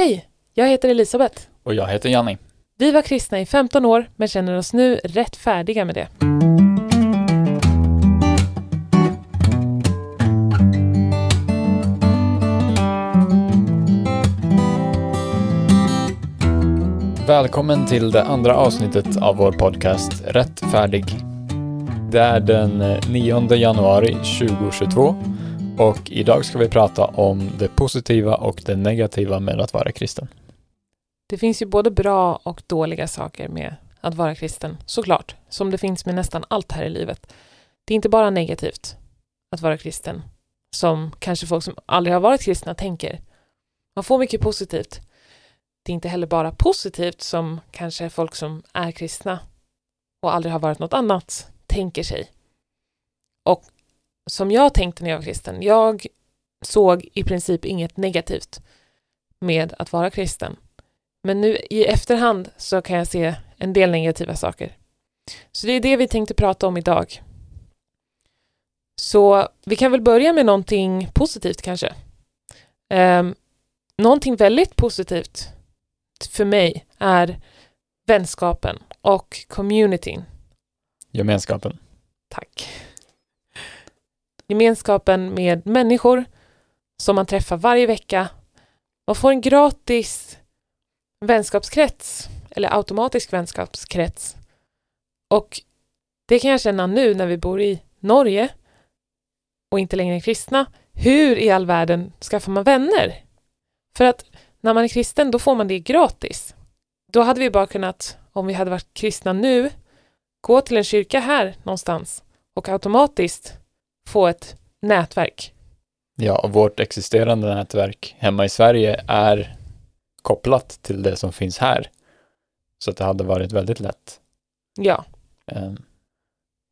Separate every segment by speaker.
Speaker 1: Hej, jag heter Elisabeth.
Speaker 2: Och jag heter Janni.
Speaker 1: Vi var kristna i 15 år men känner oss nu rätt färdiga med det.
Speaker 2: Välkommen till det andra avsnittet av vår podcast Rätt färdig. Det är den 9 januari 2022 och idag ska vi prata om det positiva och det negativa med att vara kristen.
Speaker 1: Det finns ju både bra och dåliga saker med att vara kristen, såklart, som det finns med nästan allt här i livet. Det är inte bara negativt att vara kristen, som kanske folk som aldrig har varit kristna tänker. Man får mycket positivt. Det är inte heller bara positivt som kanske folk som är kristna och aldrig har varit något annat tänker sig. Och som jag tänkte när jag var kristen, jag såg i princip inget negativt med att vara kristen. Men nu i efterhand så kan jag se en del negativa saker. Så det är det vi tänkte prata om idag. Så vi kan väl börja med någonting positivt kanske. Um, någonting väldigt positivt för mig är vänskapen och communityn.
Speaker 2: Gemenskapen.
Speaker 1: Tack. Gemenskapen med människor som man träffar varje vecka. Man får en gratis vänskapskrets eller automatisk vänskapskrets. Och det kan jag känna nu när vi bor i Norge och inte längre är kristna. Hur i all världen skaffar man vänner? För att när man är kristen, då får man det gratis. Då hade vi bara kunnat, om vi hade varit kristna nu, gå till en kyrka här någonstans och automatiskt få ett nätverk.
Speaker 2: Ja, vårt existerande nätverk hemma i Sverige är kopplat till det som finns här. Så att det hade varit väldigt lätt.
Speaker 1: Ja,
Speaker 2: Um,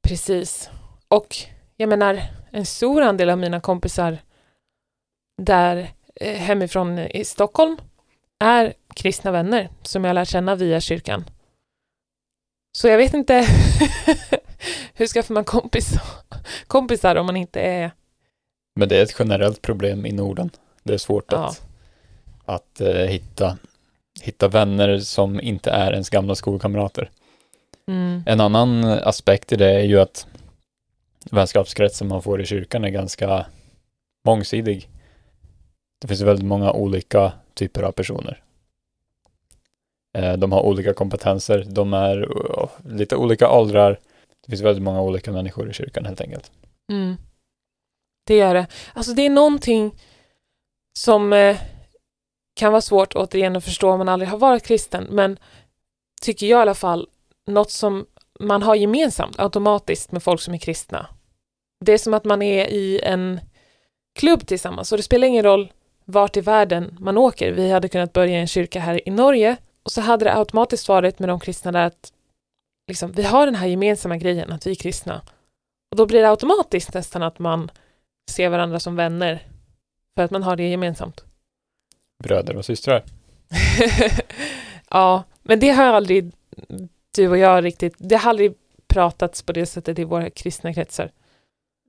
Speaker 1: precis. Och jag menar, en stor andel av mina kompisar där eh, hemifrån i Stockholm är kristna vänner som jag lärt känna via kyrkan. Så jag vet inte hur skaffar man kompis, kompisar om man inte är...
Speaker 2: men det är ett generellt problem i Norden. Det är svårt
Speaker 1: Ja.
Speaker 2: att, att eh, hitta, hitta vänner som inte är ens gamla skolkamrater.
Speaker 1: Mm,
Speaker 2: En annan aspekt i det är ju att vänskapskretsen man får i kyrkan är ganska mångsidig. Det finns väldigt många olika typer av personer. Eh, De har olika kompetenser, de är uh, lite olika åldrar. Det finns väldigt många olika människor i kyrkan helt enkelt.
Speaker 1: mm. Det är det. Alltså det är någonting som eh, kan vara svårt återigen att förstå om man aldrig har varit kristen, men tycker jag i alla fall, något som man har gemensamt automatiskt med folk som är kristna. Det är som att man är i en klubb tillsammans och det spelar ingen roll vart i världen man åker. Vi hade kunnat börja i en kyrka här i Norge och så hade det automatiskt varit med de kristna där att liksom, vi har den här gemensamma grejen att vi är kristna. Och då blir det automatiskt nästan att man ser varandra som vänner för att man har det gemensamt.
Speaker 2: Bröder och systrar.
Speaker 1: ja, men det har aldrig du och jag riktigt, det har aldrig pratats på det sättet i våra kristna kretsar.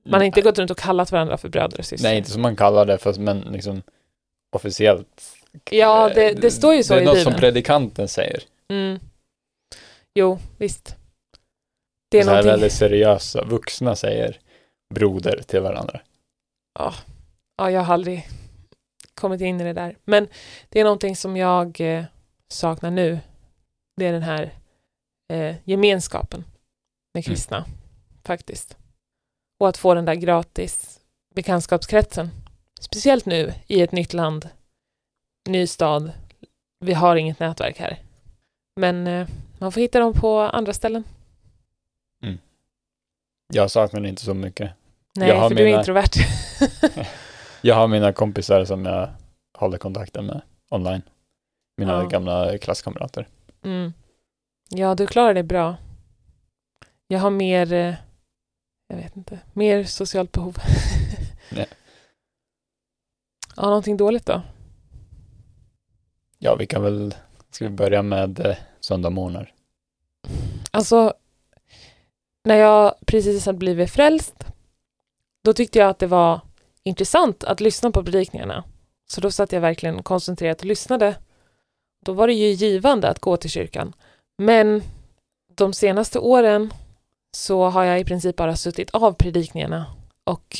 Speaker 1: Man har inte gått runt och kallat varandra för bröder och systrar.
Speaker 2: Nej, inte som man kallar det, fast, men liksom officiellt.
Speaker 1: Ja, det,
Speaker 2: Eh,
Speaker 1: det står ju så
Speaker 2: Det är
Speaker 1: i
Speaker 2: något
Speaker 1: Bibeln.
Speaker 2: som predikanten säger.
Speaker 1: Mm. Jo, visst. Det är
Speaker 2: så här
Speaker 1: någonting...
Speaker 2: väldigt seriösa vuxna säger broder till varandra.
Speaker 1: Ja, jag har aldrig kommit in i det där. Men det är någonting som jag eh, saknar nu. Det är den här eh, gemenskapen med
Speaker 2: Mm.
Speaker 1: kristna, faktiskt. Och att få den där gratis bekantskapskretsen. Speciellt nu i ett nytt land, ny stad. Vi har inget nätverk här. Men eh, man får hitta dem på andra ställen.
Speaker 2: Jag saknar det inte så mycket.
Speaker 1: Nej, för du är
Speaker 2: mina-
Speaker 1: introvert.
Speaker 2: Jag har mina kompisar som jag håller kontakten med online. Mina
Speaker 1: Ja.
Speaker 2: gamla klasskamrater.
Speaker 1: Mm. Ja, du klarar det bra. Jag har mer, eh, jag vet inte, mer socialt behov.
Speaker 2: Nej.
Speaker 1: Ja, någonting dåligt då?
Speaker 2: Ja, vi kan väl, ska vi börja med söndagsmorgnar?
Speaker 1: Alltså, när jag precis hade blivit frälst, då tyckte jag att det var intressant att lyssna på predikningarna. Så då satt jag verkligen koncentrerat och lyssnade då var det ju givande att gå till kyrkan. Men de senaste åren så har jag i princip bara suttit av predikningarna och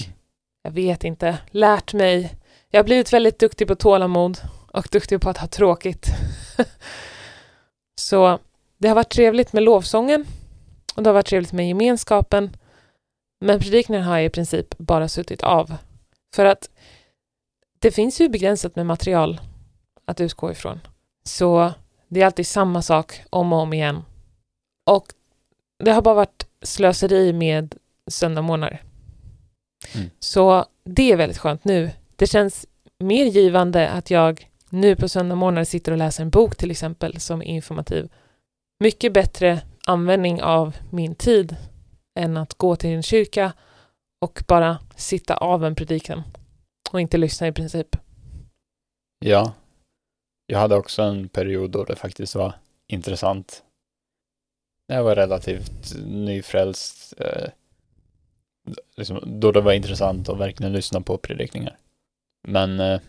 Speaker 1: jag vet inte, lärt mig. Jag har blivit väldigt duktig på tålamod och duktig på att ha tråkigt. så det har varit trevligt med lovsången och det har varit trevligt med gemenskapen. Men predikningen har jag i princip bara suttit av. För att det finns ju begränsat med material att utgå ifrån. Så det är alltid samma sak om och om igen. Och det har bara varit slöseri med söndagmorgnar. Mm. Så det är väldigt skönt nu. Det känns mer givande att jag nu på söndag söndagmorgnar sitter och läser en bok till exempel som är informativ. Mycket bättre användning av min tid än att gå till en kyrka och bara sitta av en predikan och inte lyssna i princip.
Speaker 2: Ja, jag hade också en period då det faktiskt var intressant. Jag var relativt nyfrälst. Eh, liksom, då det var intressant att verkligen lyssna på predikningar. Men eh,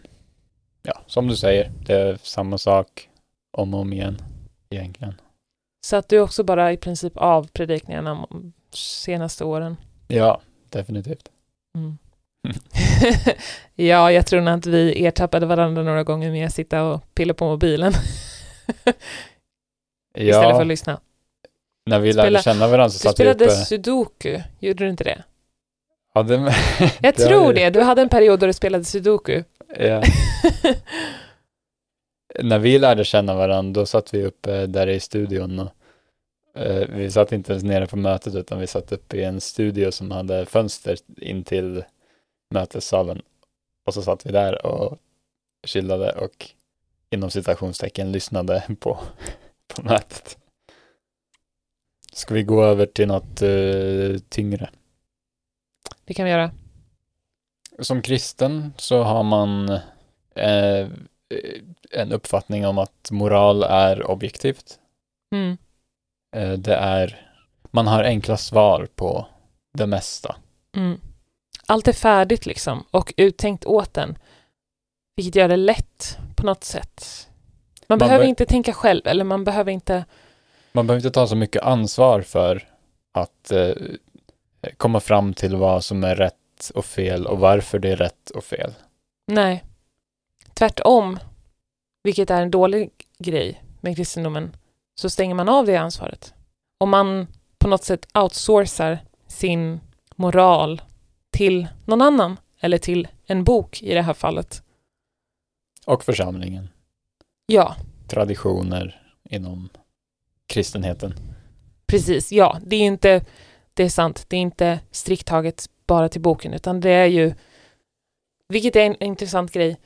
Speaker 2: ja, som du säger, det är samma sak om och om igen egentligen.
Speaker 1: Så att du också bara i princip av predikningarna senaste åren?
Speaker 2: Ja, definitivt. Mm.
Speaker 1: ja, jag tror nog att vi ertappade varandra några gånger med att sitta och pilla på mobilen. ja, Istället för att lyssna.
Speaker 2: När vi lärde Spela, känna varandra så satt
Speaker 1: vi uppe... Du spelade sudoku, gjorde du inte det?
Speaker 2: Ja, det...
Speaker 1: jag tror det. Du hade en period då du spelade sudoku.
Speaker 2: Ja. När vi lärde känna varandra, då satt vi uppe där i studion och uh, vi satt inte ens nere på mötet utan vi satt uppe i en studio som hade fönster in till mötessalen. Och så satt vi där och chillade och inom citationstecken lyssnade på, på mötet. Ska vi gå över till något uh, tyngre?
Speaker 1: Det kan vi göra.
Speaker 2: Som kristen så har man eh, en uppfattning om att moral är objektivt. Mm. Eh, det är, man har enkla svar på det mesta. Mm.
Speaker 1: Allt är färdigt liksom och uttänkt åt en. Vilket gör det lätt på något sätt. Man, man behöver inte tänka själv eller man behöver inte
Speaker 2: Man behöver inte ta så mycket ansvar för att eh, komma fram till vad som är rätt och fel och varför det är rätt och fel.
Speaker 1: Nej. Tvärtom, vilket är en dålig grej med kristendomen, så stänger man av det ansvaret. Om man på något sätt outsourcar sin moral till någon annan eller till en bok i det här fallet.
Speaker 2: Och församlingen.
Speaker 1: Ja.
Speaker 2: Traditioner inom kristenheten.
Speaker 1: Precis, ja. Det är inte, det är sant, det är inte strikt taget bara till boken, utan det är ju, vilket är en intressant grej,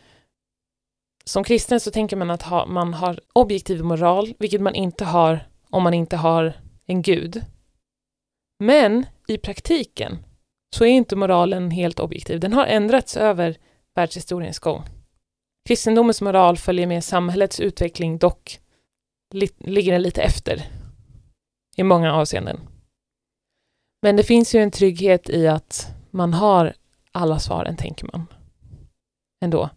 Speaker 1: som kristen så tänker man att ha, man har objektiv moral, vilket man inte har om man inte har en gud. Men i praktiken så är inte moralen helt objektiv. Den har ändrats över världshistoriens gång. Kristendomens moral följer med samhällets utveckling, dock ligger den lite efter i många avseenden. Men det finns ju en trygghet i att man har alla svaren, tänker man. Ändå.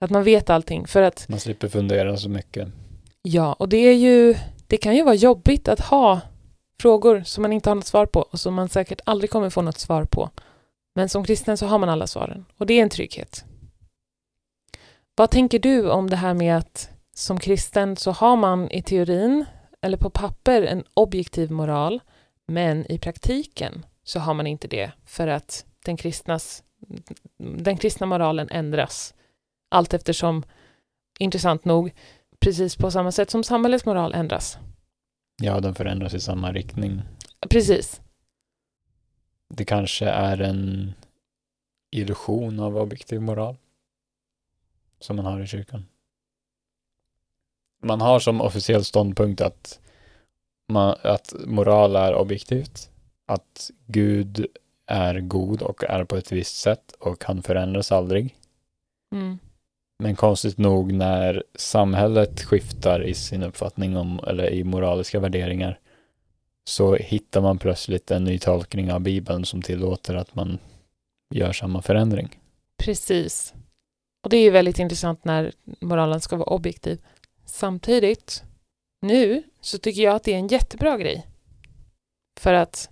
Speaker 1: Att man vet allting, för att...
Speaker 2: Man slipper fundera så mycket.
Speaker 1: Ja, och det är ju... Det kan ju vara jobbigt att ha frågor som man inte har något svar på och som man säkert aldrig kommer få något svar på. Men som kristen så har man alla svaren och det är en trygghet. Vad tänker du om det här med att som kristen så har man i teorin eller på papper en objektiv moral men i praktiken så har man inte det för att den, kristnas, den kristna moralen ändras allt eftersom, intressant nog, precis på samma sätt som samhällets moral ändras.
Speaker 2: Ja, den förändras i samma riktning.
Speaker 1: Precis.
Speaker 2: Det kanske är en illusion av objektiv moral som man har i kyrkan. Man har som officiell ståndpunkt att, man, att moral är objektivt, att Gud är god och är på ett visst sätt och han förändras aldrig. Mm. Men konstigt nog när samhället skiftar i sin uppfattning om, eller i moraliska värderingar, så hittar man plötsligt en ny tolkning av Bibeln som tillåter att man gör samma förändring.
Speaker 1: Precis. Och det är ju väldigt intressant när moralen ska vara objektiv. Samtidigt, nu så tycker jag att det är en jättebra grej. För att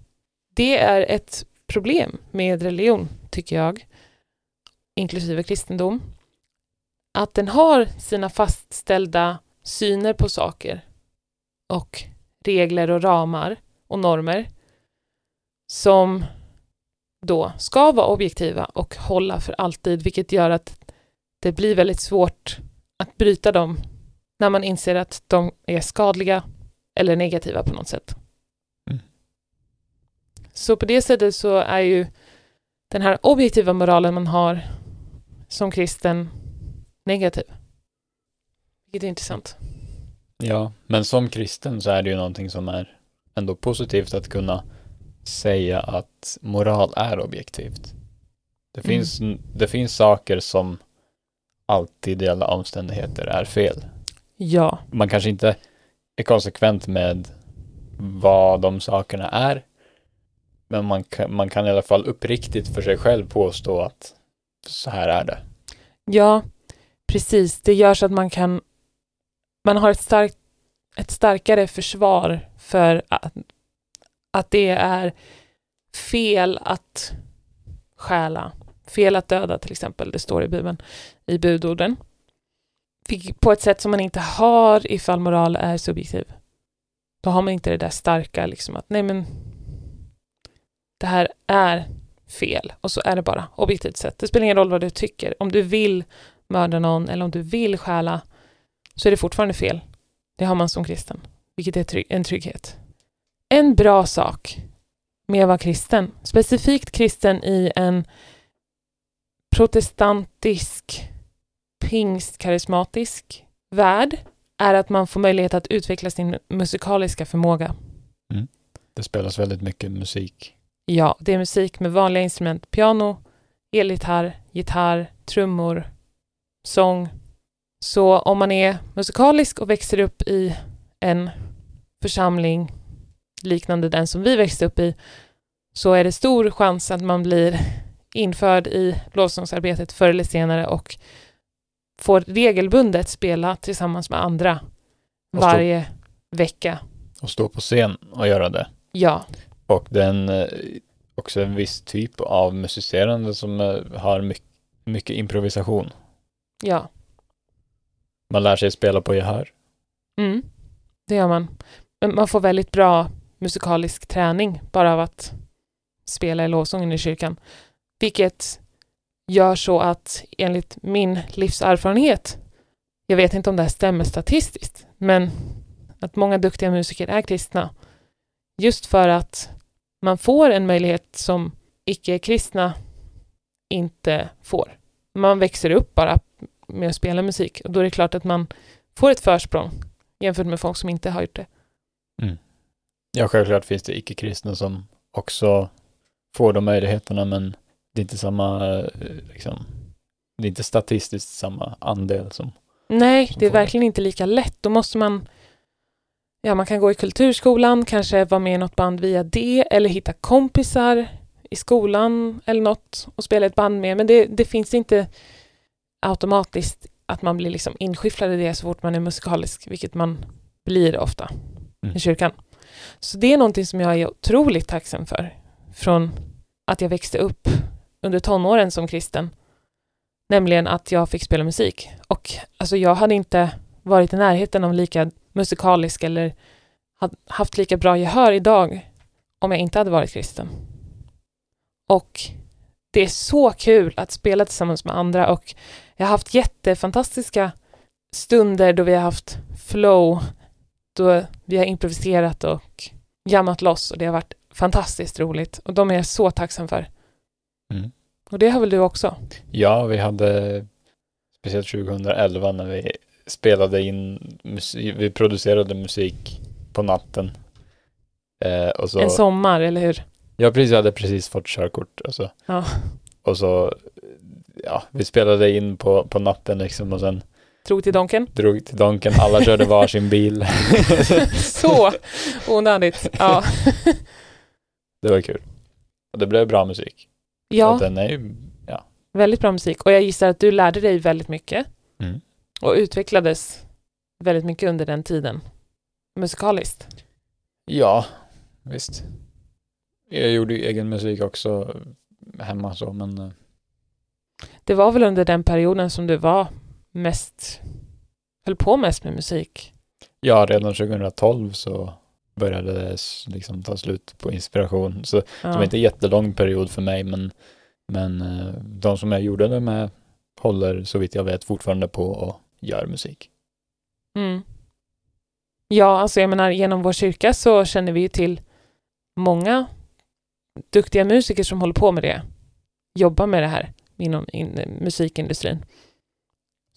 Speaker 1: det är ett problem med religion, tycker jag, inklusive kristendom, att den har sina fastställda syner på saker och regler och ramar och normer som då ska vara objektiva och hålla för alltid, vilket gör att det blir väldigt svårt att bryta dem när man inser att de är skadliga eller negativa på något sätt.
Speaker 2: Mm.
Speaker 1: Så på det sättet så är ju den här objektiva moralen man har som kristen negativ. Vilket är intressant.
Speaker 2: Ja, men som kristen så är det ju någonting som är ändå positivt att kunna säga att moral är objektivt. Det
Speaker 1: Mm.
Speaker 2: finns, det finns saker som alltid i alla omständigheter är fel.
Speaker 1: Ja,
Speaker 2: Man kanske inte är konsekvent med vad de sakerna är, men man kan, man kan i alla fall uppriktigt för sig själv påstå att så här är det.
Speaker 1: ja, precis. Det gör så att man kan, man har ett, starkt, ett starkare försvar för att, att det är fel att stjäla, fel att döda till exempel, det står i Bibeln, i budorden. På ett sätt som man inte har ifall moral är subjektiv. Då har man inte det där starka liksom att nej men det här är fel och så är det bara objektivt sett. Det spelar ingen roll vad du tycker. Om du vill mörda någon eller om du vill stjäla så är det fortfarande fel. Det har man som kristen, vilket är trygg- en trygghet. En bra sak med att vara kristen, specifikt kristen i en protestantisk, pingstkarismatisk värld, är att man får möjlighet att utveckla sin musikaliska förmåga.
Speaker 2: Det spelas väldigt mycket musik.
Speaker 1: Ja, det är musik med vanliga instrument. Piano, elgitarr, gitarr, trummor, sång. Så om man är musikalisk och växer upp i en församling liknande den som vi växte upp i så är det stor chans att man blir införd i lovsångsarbetet förr eller senare och får regelbundet spela tillsammans med andra
Speaker 2: stå-
Speaker 1: varje vecka.
Speaker 2: Och stå på scen och göra det.
Speaker 1: Ja,
Speaker 2: Och den eh, också en viss typ av musicerande som eh, har mycket, mycket improvisation.
Speaker 1: ja.
Speaker 2: Man lär sig spela på gehör.
Speaker 1: Mm, det gör man. Men man får väldigt bra musikalisk träning bara av att spela i lovsången i kyrkan. Vilket gör så att enligt min livserfarenhet, jag vet inte om det här stämmer statistiskt, men att många duktiga musiker är kristna. Just för att man får en möjlighet som icke-kristna inte får. Man växer upp bara med att spela musik och då är det klart att man får ett försprång jämfört med folk som inte har gjort det. Mm.
Speaker 2: Ja, självklart finns det icke-kristna som också får de möjligheterna, men det är inte samma, eh, liksom, det är inte statistiskt samma andel som
Speaker 1: Nej,
Speaker 2: Som
Speaker 1: det är
Speaker 2: får det.
Speaker 1: verkligen inte lika lätt. Då måste man Ja, man kan gå i kulturskolan, kanske vara med i något band via det eller hitta kompisar i skolan eller något och spela ett band med. Men det, det finns inte automatiskt att man blir liksom inskyfflad i det så fort man är musikalisk, vilket man blir ofta
Speaker 2: Mm.
Speaker 1: i kyrkan. Så det är någonting som jag är otroligt tacksam för från att jag växte upp under tonåren som kristen. Nämligen att jag fick spela musik. Och alltså jag hade inte varit i närheten av lika musikalisk eller haft lika bra gehör idag om jag inte hade varit kristen. Och det är så kul att spela tillsammans med andra och jag har haft jättefantastiska stunder då vi har haft flow, då vi har improviserat och jammat loss och det har varit fantastiskt roligt och de är jag så tacksam för.
Speaker 2: Mm.
Speaker 1: Och det har väl du också?
Speaker 2: Ja, vi hade speciellt 2011 när vi spelade in musik, vi producerade musik på natten. Eh, så,
Speaker 1: En sommar, eller hur?
Speaker 2: Ja, precis, jag hade precis fått körkort. Och så,
Speaker 1: Ja.
Speaker 2: och så ja, vi spelade in på, på natten liksom och sen
Speaker 1: Drog till Donken.
Speaker 2: drog till Donken, alla körde varsin bil.
Speaker 1: Så onödigt. Ja.
Speaker 2: det var kul. Och det blev bra musik. Så
Speaker 1: ja,
Speaker 2: att den är ju,
Speaker 1: väldigt bra musik. Och jag gissar att du lärde dig väldigt mycket
Speaker 2: mm.
Speaker 1: och utvecklades väldigt mycket under den tiden, musikaliskt.
Speaker 2: Ja, visst. Jag gjorde ju egen musik också hemma så, men eh,
Speaker 1: Det var väl under den perioden som du var mest, höll på mest med musik?
Speaker 2: ja, redan 2012 så började liksom ta slut på inspiration. Så det var
Speaker 1: Ja.
Speaker 2: inte en jättelång period för mig, men, men eh, de som jag gjorde det med håller så vitt jag vet fortfarande på och gör musik.
Speaker 1: Mm. Ja, alltså jag menar genom vår kyrka så känner vi ju till många duktiga musiker som håller på med det. Jobbar med det här inom in, musikindustrin.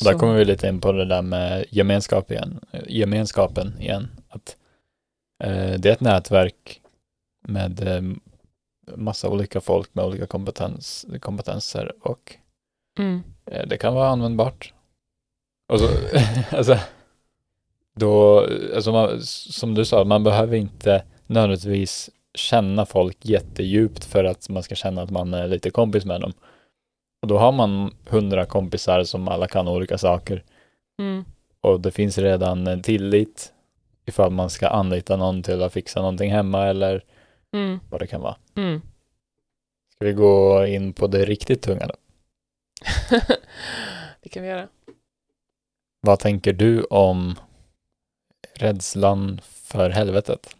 Speaker 2: Där
Speaker 1: Så-
Speaker 2: kommer vi lite in på det där med gemenskap igen, gemenskapen igen. Att, det är ett nätverk med eh, massa olika folk med olika kompetens, kompetenser och
Speaker 1: Mm.
Speaker 2: eh, det kan vara användbart. Och så, alltså, då, alltså man, som du sa, man behöver inte nödvändigtvis känna folk jättedjupt för att man ska känna att man är lite kompis med dem. Och då har man hundra kompisar som alla kan olika saker
Speaker 1: Mm.
Speaker 2: och det finns redan en tillit ifall man ska anlita någon till att fixa någonting hemma eller
Speaker 1: Mm.
Speaker 2: vad det kan vara.
Speaker 1: Mm.
Speaker 2: Ska vi gå in på det riktigt tunga då?
Speaker 1: det kan vi göra.
Speaker 2: Vad tänker du om rädslan för helvetet?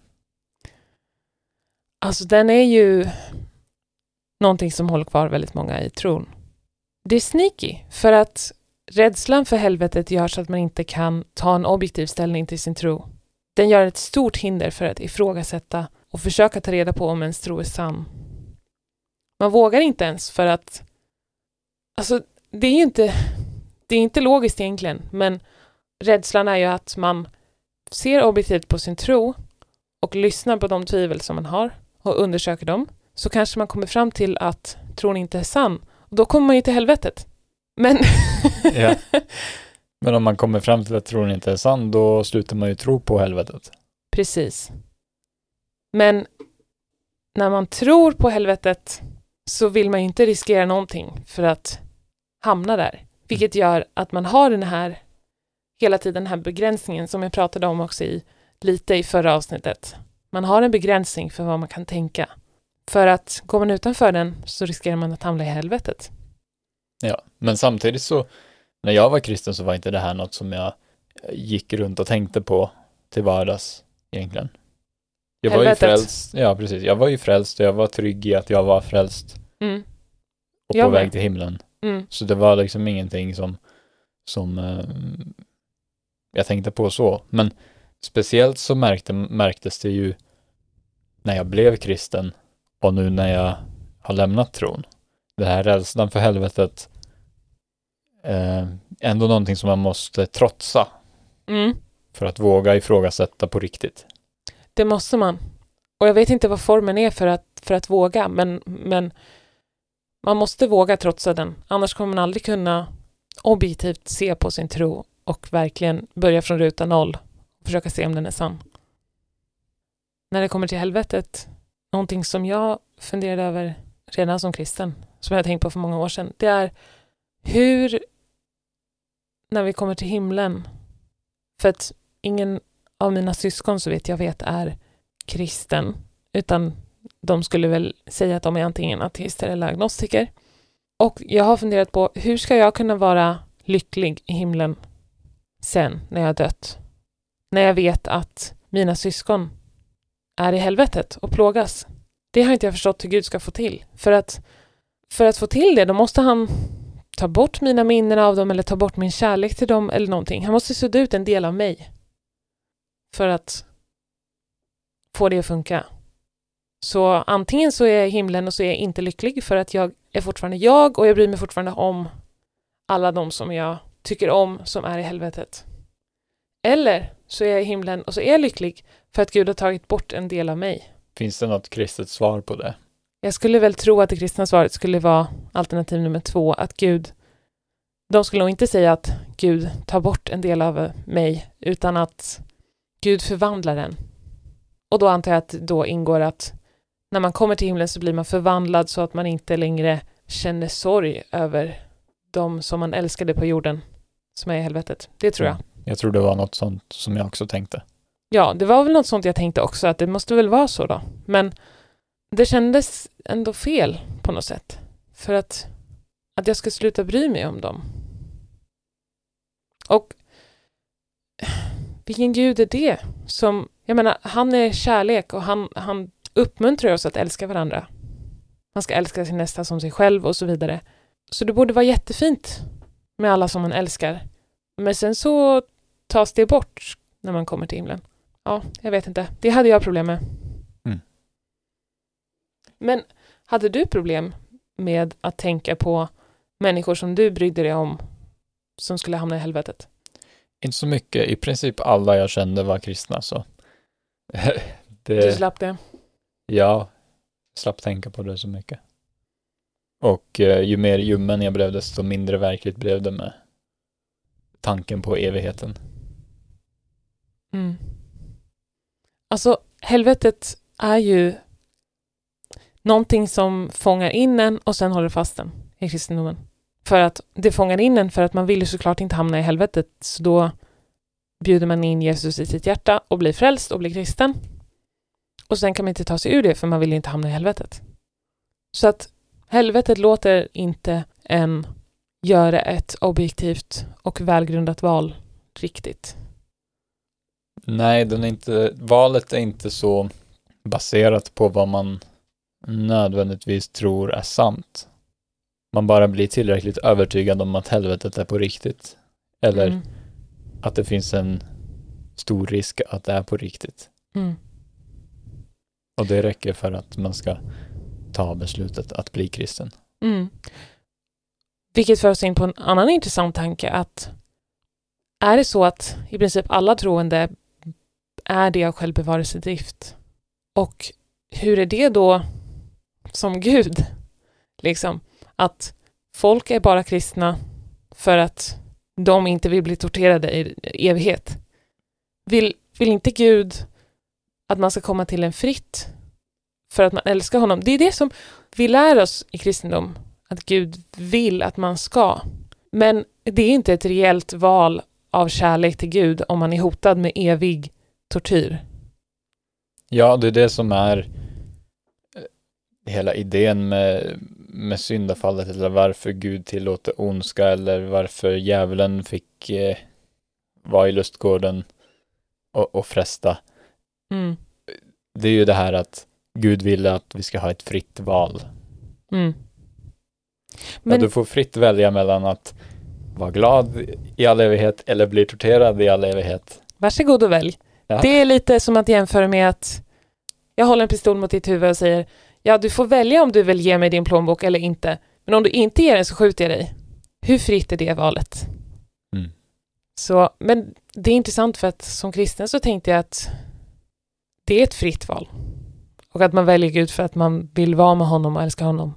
Speaker 1: Alltså den är ju någonting som håller kvar väldigt många i tron. Det är sneaky, för att rädslan för helvetet gör så att man inte kan ta en objektiv ställning till sin tro. Den gör ett stort hinder för att ifrågasätta och försöka ta reda på om ens tro är sann. Man vågar inte ens för att alltså det är ju inte det är inte logiskt egentligen, men rädslan är ju att man ser objektivt på sin tro och lyssnar på de tvivel som man har och undersöker dem, så kanske man kommer fram till att tron inte är sann. Och då kommer man ju till helvetet. Men...
Speaker 2: Ja. Men om man kommer fram till att tron inte är sann, då slutar man ju tro på helvetet.
Speaker 1: Precis. Men när man tror på helvetet så vill man ju inte riskera någonting för att hamna där. Vilket gör att man har den här, hela tiden den här begränsningen som jag pratade om också i, lite i förra avsnittet. Man har en begränsning för vad man kan tänka. För att går man utanför den så riskerar man att hamna i helvetet.
Speaker 2: Ja, men samtidigt så, när jag var kristen så var inte det här något som jag gick runt och tänkte på till vardags egentligen. Jag var ju frälst, ja precis, jag var ju frälst och jag var trygg i att jag var frälst
Speaker 1: Mm,
Speaker 2: och
Speaker 1: Jag
Speaker 2: på
Speaker 1: med.
Speaker 2: väg till himlen.
Speaker 1: mm,
Speaker 2: Så det var liksom ingenting som, som eh, jag tänkte på så. Men speciellt så märkte, märktes det ju när jag blev kristen och nu när jag har lämnat tron. Det här rädslan för helvetet eh, ändå någonting som man måste trotsa
Speaker 1: mm.
Speaker 2: för att våga ifrågasätta på riktigt.
Speaker 1: Det måste man. Och jag vet inte vad formen är för att, för att våga, men, men man måste våga trotsa den. Annars kommer man aldrig kunna objektivt se på sin tro och verkligen börja från ruta noll och försöka se om den är sann. När det kommer till helvetet, någonting som jag funderade över redan som kristen, som jag tänkt på för många år sedan, det är hur, när vi kommer till himlen, för att ingen av mina syskon så vet jag vet är kristen, utan de skulle väl säga att de är antingen ateister eller agnostiker. Och jag har funderat på hur ska jag kunna vara lycklig i himlen sen när jag har dött? När jag vet att mina syskon är i helvetet och plågas. Det har inte jag förstått hur Gud ska få till. För att, för att få till det, då måste han ta bort mina minnen av dem eller ta bort min kärlek till dem eller någonting. Han måste sudda ut en del av mig för att få det att funka. Så antingen så är jag i himlen och så är jag inte lycklig för att jag är fortfarande jag och jag bryr mig fortfarande om alla de som jag tycker om som är i helvetet. Eller så är jag i himlen och så är jag lycklig för att Gud har tagit bort en del av mig.
Speaker 2: Finns det något kristet svar på det?
Speaker 1: Jag skulle väl tro att det kristna svaret skulle vara alternativ nummer två, att Gud de skulle nog inte säga att Gud tar bort en del av mig, utan att Gud förvandlar den. Och då antar jag att då ingår att när man kommer till himlen så blir man förvandlad så att man inte längre känner sorg över de som man älskade på jorden som är i helvetet. Det tror jag.
Speaker 2: Mm. Jag tror det var något sånt som jag också tänkte.
Speaker 1: Ja, det var väl något sånt jag tänkte också, att det måste väl vara så då. Men det kändes ändå fel på något sätt. För att, att jag ska sluta bry mig om dem. Och vilken gud är det? Som, jag menar, han är kärlek och han, han uppmuntrar oss att älska varandra. Man ska älska sin nästa som sig själv och så vidare. Så det borde vara jättefint med alla som man älskar. Men sen så tas det bort när man kommer till himlen. Ja, jag vet inte. Det hade jag problem med. Men hade du problem med att tänka på människor som du brydde dig om som skulle hamna i helvetet?
Speaker 2: Inte så mycket. I princip alla jag kände var kristna så. det,
Speaker 1: Du slapp det?
Speaker 2: Ja, slapp tänka på det så mycket. Och eh, ju mer ljummen jag blev desto mindre verkligt blev det med tanken på evigheten.
Speaker 1: Mm. Alltså, helvetet är ju någonting som fångar in en och sen håller fast en i kristendomen. För att det fångar in en för att man vill ju såklart inte hamna i helvetet, så då bjuder man in Jesus i sitt hjärta och blir frälst och blir kristen. Och sen kan man inte ta sig ur det för man vill ju inte hamna i helvetet. Så att helvetet låter inte en göra ett objektivt och välgrundat val riktigt.
Speaker 2: Nej, den är inte, valet är inte så baserat på vad man nödvändigtvis tror är sant. Man bara blir tillräckligt övertygad om att helvetet är på riktigt. Eller
Speaker 1: Mm.
Speaker 2: att det finns en stor risk att det är på riktigt.
Speaker 1: Mm.
Speaker 2: Och det räcker för att man ska ta beslutet att bli kristen.
Speaker 1: Mm. Vilket för oss in på en annan intressant tanke att är det så att i princip alla troende är det av självbevarelsedrift och hur är det då som Gud? Liksom att folk är bara kristna för att de inte vill bli torterade i evighet. Vill, vill inte Gud att man ska komma till en fritt för att man älskar honom? Det är det som vi lär oss i kristendom att Gud vill att man ska. Men det är inte ett reellt val av kärlek till Gud om man är hotad med evig tortyr.
Speaker 2: Ja, det är det som är hela idén med, med syndafallet eller varför Gud tillåter ondska eller varför djävulen fick eh, vara i lustgården och, och fresta.
Speaker 1: Mm.
Speaker 2: Det är ju det här att Gud vill att vi ska ha ett fritt val.
Speaker 1: Mm.
Speaker 2: Men... Ja, du får fritt välja mellan att vara glad i all evighet eller bli torterad i all evighet.
Speaker 1: varsågod och välj.
Speaker 2: Ja.
Speaker 1: Det är lite som att jämföra med att jag håller en pistol mot ditt huvud och säger ja, du får välja om du vill ge mig din plånbok eller inte. Men om du inte ger den så skjuter jag dig. Hur fritt är det valet?
Speaker 2: Mm.
Speaker 1: Så, men det är intressant för att som kristen så tänkte jag att det är ett fritt val. Och att man väljer Gud för att man vill vara med honom och älska honom.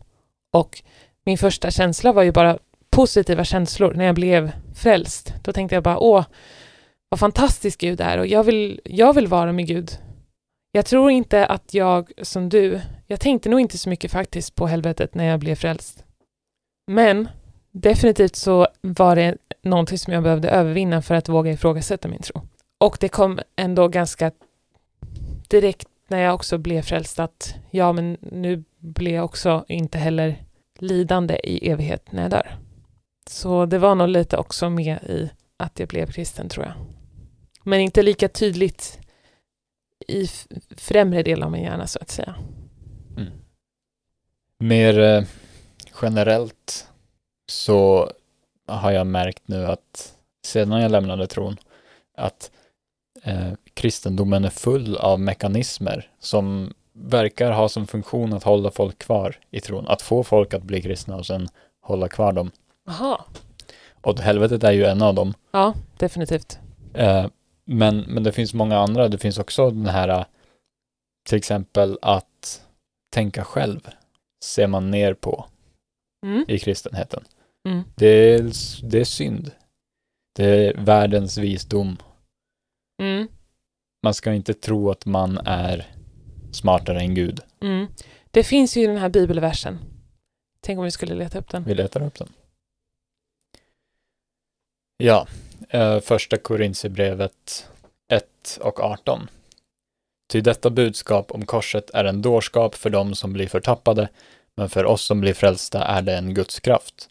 Speaker 1: Och min första känsla var ju bara positiva känslor när jag blev frälst. Då tänkte jag bara, åh, vad fantastisk Gud är och jag vill, jag vill vara med Gud. Jag tror inte att jag, som du, jag tänkte nog inte så mycket faktiskt på helvetet när jag blev frälst. Men definitivt så var det någonting som jag behövde övervinna för att våga ifrågasätta min tro. Och det kom ändå ganska direkt när jag också blev frälst att ja, men nu blir jag också inte heller lidande i evighet när jag dör. Så det var nog lite också med i att jag blev kristen tror jag. Men inte lika tydligt i främre del av min hjärna så att säga.
Speaker 2: Mer eh, generellt så har jag märkt nu att sedan jag lämnade tron att eh, kristendomen är full av mekanismer som verkar ha som funktion att hålla folk kvar i tron. Att få folk att bli kristna och sen hålla kvar dem.
Speaker 1: Jaha.
Speaker 2: Och helvetet är ju en av dem.
Speaker 1: Ja, definitivt.
Speaker 2: Eh, men, men det finns många andra. Det finns också den här eh, till exempel att tänka själv ser man ner på
Speaker 1: Mm.
Speaker 2: i kristenheten.
Speaker 1: Mm.
Speaker 2: Det är, det är synd. Det är världens visdom.
Speaker 1: Mm.
Speaker 2: Man ska inte tro att man är smartare än Gud.
Speaker 1: Mm. Det finns ju den här bibelversen. Tänk om vi skulle leta upp den.
Speaker 2: Vi letar upp den. Ja, Eh, första Korintierbrevet 1 och 18. Ty detta budskap om korset är en dårskap för dem som blir förtappade, men för oss som blir frälsta är det en Guds kraft.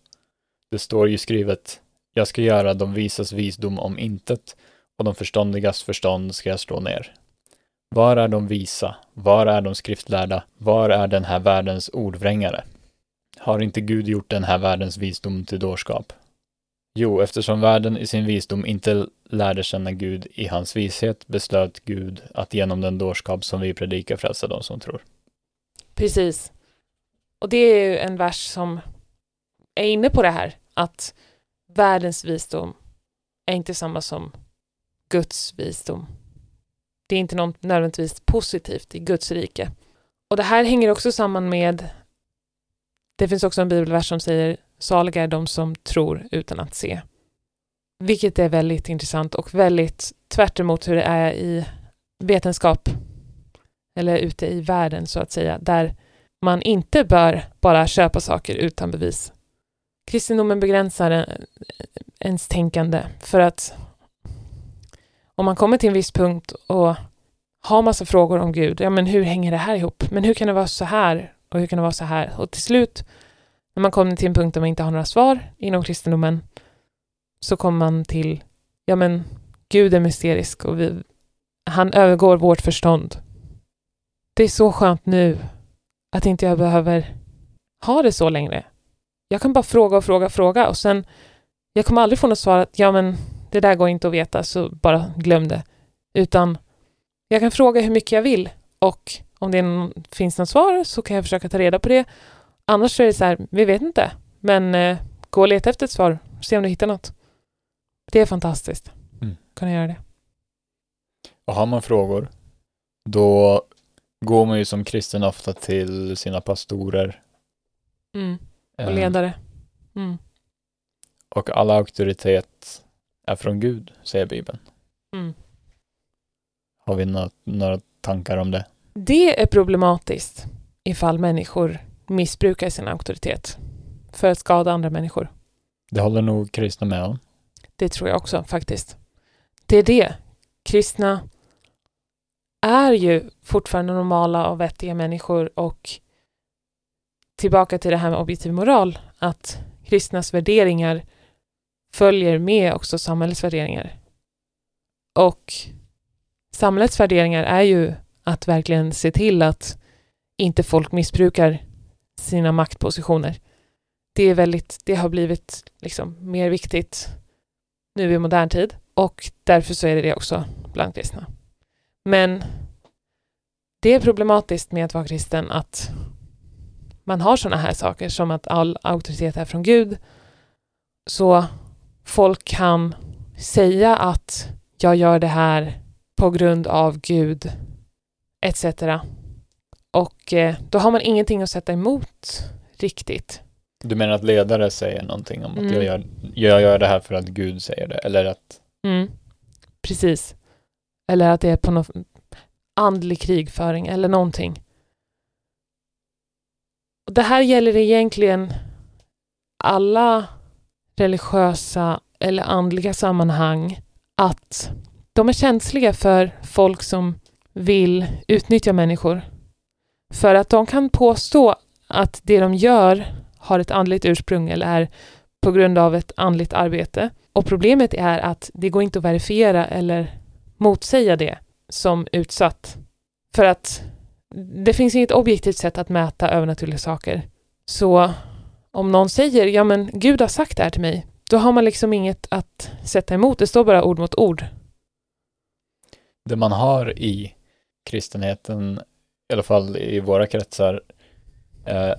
Speaker 2: Det står ju skrivet, jag ska göra de visas visdom om intet och de förståndigas förstånd ska jag slå ner. Var är de visa? Var är de skriftlärda? Var är den här världens ordvrängare? Har inte Gud gjort den här världens visdom till dårskap? Jo, eftersom världen i sin visdom inte lärde känna Gud i hans vishet beslöt Gud att genom den dårskap som vi predikar frälsa de som tror.
Speaker 1: Precis. Och det är ju en vers som är inne på det här, att världens visdom är inte samma som Guds visdom. Det är inte något nödvändigtvis positivt i Guds rike. Och det här hänger också samman med, det finns också en bibelvers som säger saliga är de som tror utan att se. Vilket är väldigt intressant och väldigt tvärt hur det är i vetenskap eller ute i världen så att säga, där man inte bör bara köpa saker utan bevis. Kristendomen begränsar ens tänkande för att om man kommer till en viss punkt och har massa frågor om Gud, ja men hur hänger det här ihop? Men hur kan det vara så här? Och hur kan det vara så här? Och till slut, när man kommer till en punkt där man inte har några svar inom kristendomen, så kommer man till, ja men Gud är mysterisk och vi, han övergår vårt förstånd. Det är så skönt nu att inte jag behöver ha det så längre. Jag kan bara fråga och fråga och fråga och sen, jag kommer aldrig få något svar att ja men det där går inte att veta så bara glöm det. Utan jag kan fråga hur mycket jag vill och om det någon, finns något svar så kan jag försöka ta reda på det. Annars är det så här, vi vet inte, men eh, gå och leta efter ett svar, se om du hittar något. Det är fantastiskt. Mm. Kunna göra det.
Speaker 2: Och har man frågor, då går man ju som kristen ofta till sina pastorer.
Speaker 1: Mm. Och eh. ledare. Mm.
Speaker 2: Och all auktoritet är från Gud, säger Bibeln. Mm. Har vi några, några tankar om det?
Speaker 1: Det är problematiskt ifall människor missbrukar sin auktoritet för att skada andra människor.
Speaker 2: Det håller nog kristna med om.
Speaker 1: Det tror jag också faktiskt. Det är det. Kristna är ju fortfarande normala och vettiga människor och tillbaka till det här med objektiv moral, att kristnas värderingar följer med också samhällets värderingar. Och samhällets värderingar är ju att verkligen se till att inte folk missbrukar sina maktpositioner. Det är väldigt, det har blivit liksom mer viktigt nu i modern tid och därför så är det det också bland kristna. Men det är problematiskt med att vara kristen att man har sådana här saker som att all auktoritet är från Gud. Så folk kan säga att jag gör det här på grund av Gud etc. Och eh, då har man ingenting att sätta emot riktigt.
Speaker 2: Du menar att ledare säger någonting om att mm. jag, gör, jag gör det här för att Gud säger det, eller att...
Speaker 1: Mm. Precis. Eller att det är på någon andlig krigföring eller någonting. Och det här gäller egentligen alla religiösa eller andliga sammanhang att de är känsliga för folk som vill utnyttja människor. För att de kan påstå att det de gör har ett andligt ursprung eller är på grund av ett andligt arbete. Och problemet är att det går inte att verifiera eller motsäga det som utsatt. För att det finns inget objektivt sätt att mäta övernaturliga saker. Så om någon säger, ja men Gud har sagt det här till mig, då har man liksom inget att sätta emot. Det står bara ord mot ord.
Speaker 2: Det man har i kristenheten, i alla fall i våra kretsar, eh,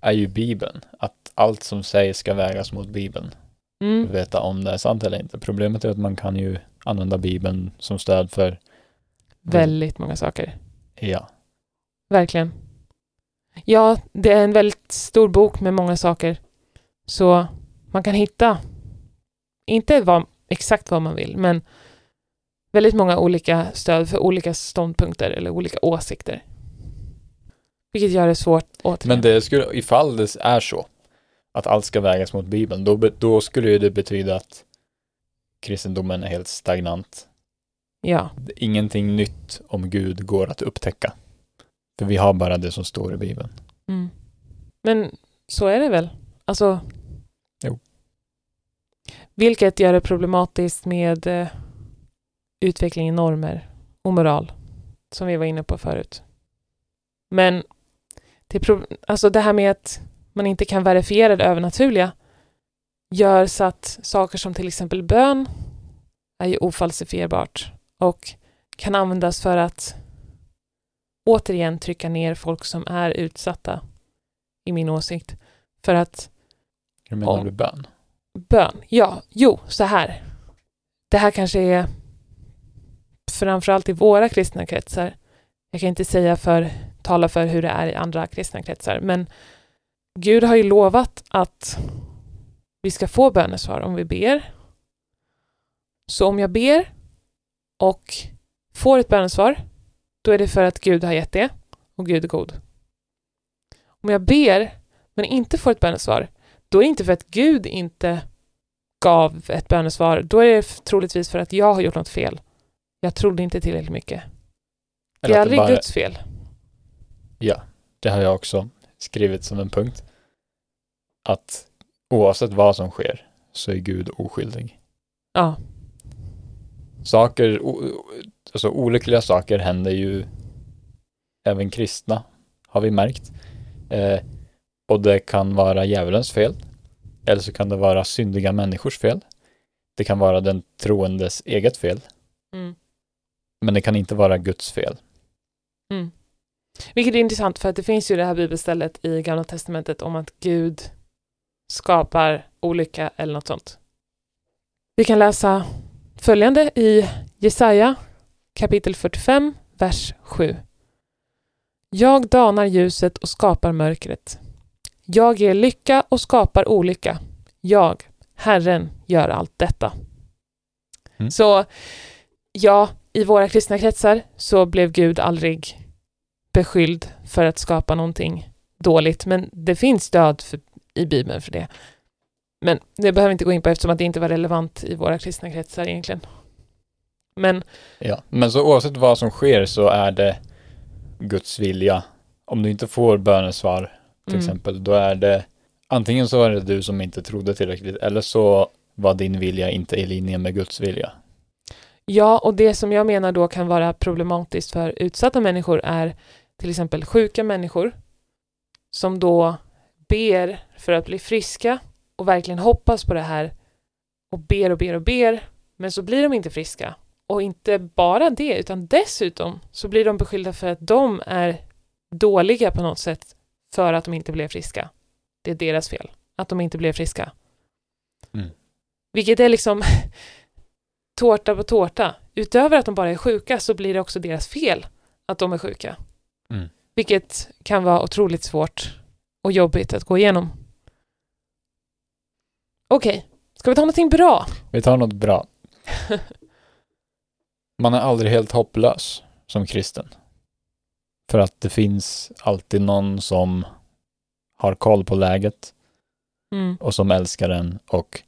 Speaker 2: är ju Bibeln. Att allt som sägs ska vägas mot Bibeln. Mm. Veta om det är sant eller inte. Problemet är att man kan ju använda Bibeln som stöd för
Speaker 1: väldigt många saker.
Speaker 2: Ja.
Speaker 1: Verkligen. Ja, det är en väldigt stor bok med många saker. Så man kan hitta, inte vad, exakt vad man vill, men väldigt många olika stöd för olika ståndpunkter eller olika åsikter. Vilket gör det svårt
Speaker 2: återigen. Men det skulle, ifall det är så, att allt ska vägas mot Bibeln, då, då skulle det betyda att kristendomen är helt stagnant.
Speaker 1: Ja,
Speaker 2: Ingenting nytt om Gud går att upptäcka. För vi har bara det som står i Bibeln.
Speaker 1: Mm. Men så är det väl? Alltså...
Speaker 2: Jo.
Speaker 1: Vilket gör det problematiskt med eh, utveckling i normer och moral, som vi var inne på förut. Men det, pro- alltså det här med att man inte kan verifiera det övernaturliga gör så att saker som till exempel bön är ju ofalsifierbart och kan användas för att återigen trycka ner folk som är utsatta, i min åsikt. För att
Speaker 2: Hur menar du bön?
Speaker 1: bön, ja, jo, så här. Det här kanske är framförallt i våra kristna kretsar. Jag kan inte säga för, tala för hur det är i andra kristna kretsar, men Gud har ju lovat att vi ska få bönesvar om vi ber. Så om jag ber och får ett bönesvar, då är det för att Gud har gett det och Gud är god. Om jag ber men inte får ett bönesvar, då är det inte för att Gud inte gav ett bönesvar, då är det troligtvis för att jag har gjort något fel. Jag trodde inte tillräckligt mycket. Det är aldrig
Speaker 2: bara-
Speaker 1: Guds fel.
Speaker 2: Ja, det har jag också skrivit som en punkt. Att oavsett vad som sker så är Gud oskyldig.
Speaker 1: Ja,
Speaker 2: Saker, alltså olyckliga saker händer ju även kristna, har vi märkt. Eh, och det kan vara djävulens fel. Eller så kan det vara syndiga människors fel. Det kan vara den troendes eget fel.
Speaker 1: mm.
Speaker 2: Men det kan inte vara Guds fel.
Speaker 1: Mm. Vilket är intressant för att det finns ju det här bibelstället i Gamla Testamentet om att Gud skapar olycka eller något sånt. Vi kan läsa följande i Jesaja kapitel 45, vers 7. Jag danar ljuset och skapar mörkret. Jag ger lycka och skapar olycka. Jag, Herren, gör allt detta.
Speaker 2: Mm.
Speaker 1: Så ja, i våra kristna kretsar så blev Gud aldrig beskylld för att skapa någonting dåligt, men det finns stöd för, i Bibeln för det. Men det behöver vi inte gå in på eftersom att det inte var relevant i våra kristna kretsar egentligen. Men
Speaker 2: Ja, men så oavsett vad som sker så är det Guds vilja. Om du inte får bönesvar till
Speaker 1: Mm.
Speaker 2: exempel, då är det antingen så är det du som inte trodde tillräckligt eller så var din vilja inte i linje med Guds vilja.
Speaker 1: Ja, och det som jag menar då kan vara problematiskt för utsatta människor är till exempel sjuka människor som då ber för att bli friska och verkligen hoppas på det här och ber och ber och ber, men så blir de inte friska. Och inte bara det, utan dessutom så blir de beskyllda för att de är dåliga på något sätt för att de inte blev friska. Det är deras fel, att de inte blev friska.
Speaker 2: Mm.
Speaker 1: Vilket är liksom tårta på tårta. Utöver att de bara är sjuka så blir det också deras fel att de är sjuka.
Speaker 2: Mm.
Speaker 1: Vilket kan vara otroligt svårt och jobbigt att gå igenom. Okej, ska vi ta någonting bra?
Speaker 2: Vi tar något bra. Man är aldrig helt hopplös som kristen. För att det finns alltid någon som har koll på läget
Speaker 1: Mm.
Speaker 2: och som älskar en och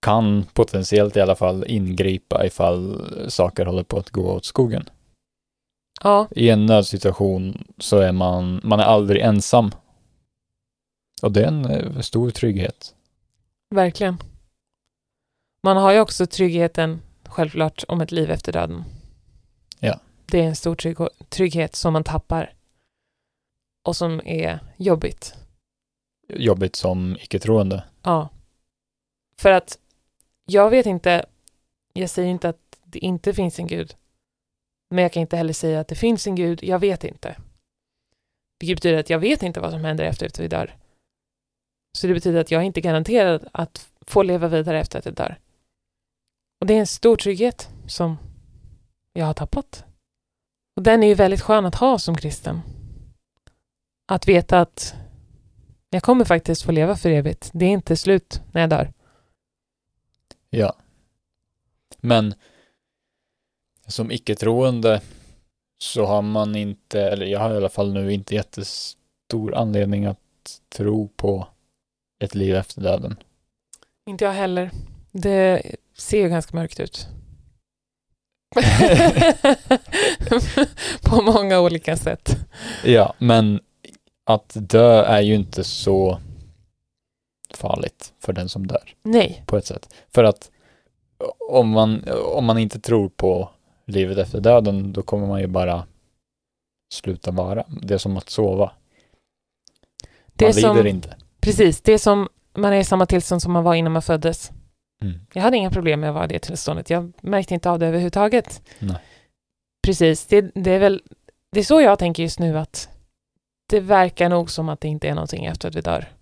Speaker 2: kan potentiellt i alla fall ingripa ifall saker håller på att gå åt skogen.
Speaker 1: Ja,
Speaker 2: I en nödsituation så är man, man är aldrig ensam. Och det är en eh, stor trygghet.
Speaker 1: verkligen. Man har ju också tryggheten, självklart, om ett liv efter döden.
Speaker 2: Ja.
Speaker 1: Det är en stor trygg trygghet som man tappar och som är jobbigt.
Speaker 2: Jobbigt som icke-troende.
Speaker 1: Ja. För att jag vet inte, jag säger inte att det inte finns en gud. Men jag kan inte heller säga att det finns en gud, jag vet inte. Vilket betyder att jag vet inte vad som händer efter att vi dör. Så det betyder att jag är inte garanterad att få leva vidare efter att jag dör. Och det är en stor trygghet som jag har tappat. Och den är ju väldigt skön att ha som kristen. Att veta att jag kommer faktiskt få leva för evigt. Det är inte slut när jag dör.
Speaker 2: Ja. Men som icke-troende så har man inte, eller jag har i alla fall nu inte jättestor anledning att tro på ett liv efter döden.
Speaker 1: Inte jag heller. Det ser ju ganska mörkt ut. På många olika sätt.
Speaker 2: Ja, men att dö är ju inte så farligt för den som dör
Speaker 1: Nej,
Speaker 2: på ett sätt. För att om man, om man inte tror på livet efter döden, då kommer man ju bara sluta vara. Det är som att sova.
Speaker 1: Det
Speaker 2: Man
Speaker 1: som-
Speaker 2: lider inte.
Speaker 1: precis. Det är som man är i samma tillstånd som man var innan man föddes.
Speaker 2: Mm.
Speaker 1: Jag hade inga problem med att vara i det tillståndet. Jag märkte inte av det överhuvudtaget.
Speaker 2: Nej.
Speaker 1: Precis, det, det är väl det är så jag tänker just nu att det verkar nog som att det inte är någonting efter att vi dör.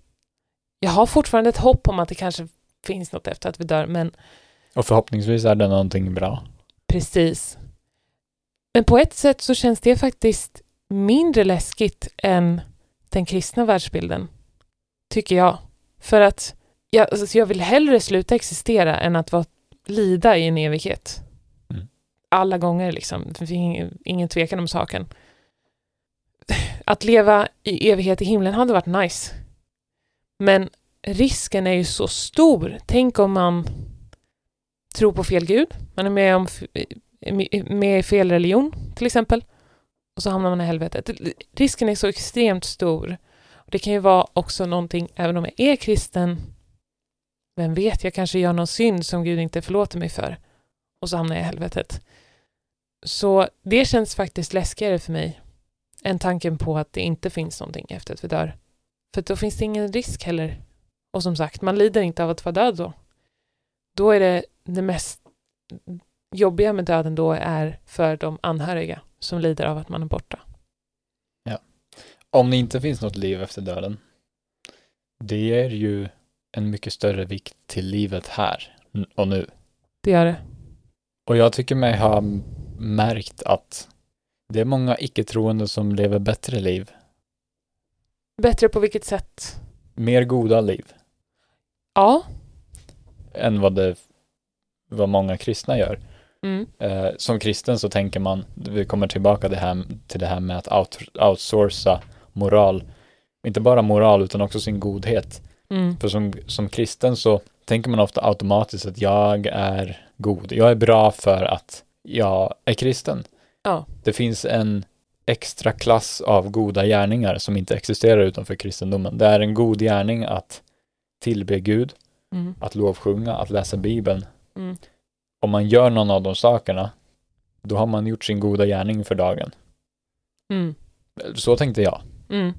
Speaker 1: Jag har fortfarande ett hopp om att det kanske finns något efter att vi dör, men
Speaker 2: Och förhoppningsvis är det någonting bra.
Speaker 1: Precis. Men på ett sätt så känns det faktiskt mindre läskigt än den kristna världsbilden, tycker jag. För att jag, alltså jag vill hellre sluta existera än att vara, lida i en evighet.
Speaker 2: Mm.
Speaker 1: Alla gånger liksom. Det finns ingen, tvekan om saken. Att leva i evighet i himlen hade varit nice. Men risken är ju så stor. Tänk om man tror på fel gud. Man är med, om, eh, eh, med i fel religion till exempel. Och så hamnar man i helvetet. Risken är så extremt stor. Det kan ju vara också någonting, även om jag är kristen, vem vet, jag kanske gör någon synd som Gud inte förlåter mig för. Och så hamnar jag i helvetet. Så det känns faktiskt läskigare för mig än tanken på att det inte finns någonting efter att vi dör. För då finns det ingen risk heller. Och som sagt, man lider inte av att vara död då. Då är det det mest jobbiga med döden då är för de anhöriga som lider av att man är borta.
Speaker 2: Om det inte finns något liv efter döden, det ger ju en mycket större vikt till livet här och nu.
Speaker 1: Det gör det.
Speaker 2: Och jag tycker mig ha märkt att det är många icke-troende som lever bättre liv,
Speaker 1: Bättre på vilket sätt?
Speaker 2: mer goda liv,
Speaker 1: Ja.
Speaker 2: Än vad det vad många kristna gör.
Speaker 1: Mm.
Speaker 2: Eh, som kristen så tänker man, vi kommer tillbaka det här, till det här med att out, outsourca moral. Inte bara moral utan också sin godhet.
Speaker 1: Mm.
Speaker 2: För som, som kristen så tänker man ofta automatiskt att jag är god. Jag är bra för att jag är kristen.
Speaker 1: Ja.
Speaker 2: Det finns en extra klass av goda gärningar som inte existerar utanför kristendomen. Det är en god gärning att tillbe Gud,
Speaker 1: Mm.
Speaker 2: att lovsjunga, att läsa Bibeln.
Speaker 1: Mm.
Speaker 2: Om man gör någon av de sakerna, då har man gjort sin goda gärning för dagen.
Speaker 1: Mm.
Speaker 2: Så tänkte jag.
Speaker 1: Mm.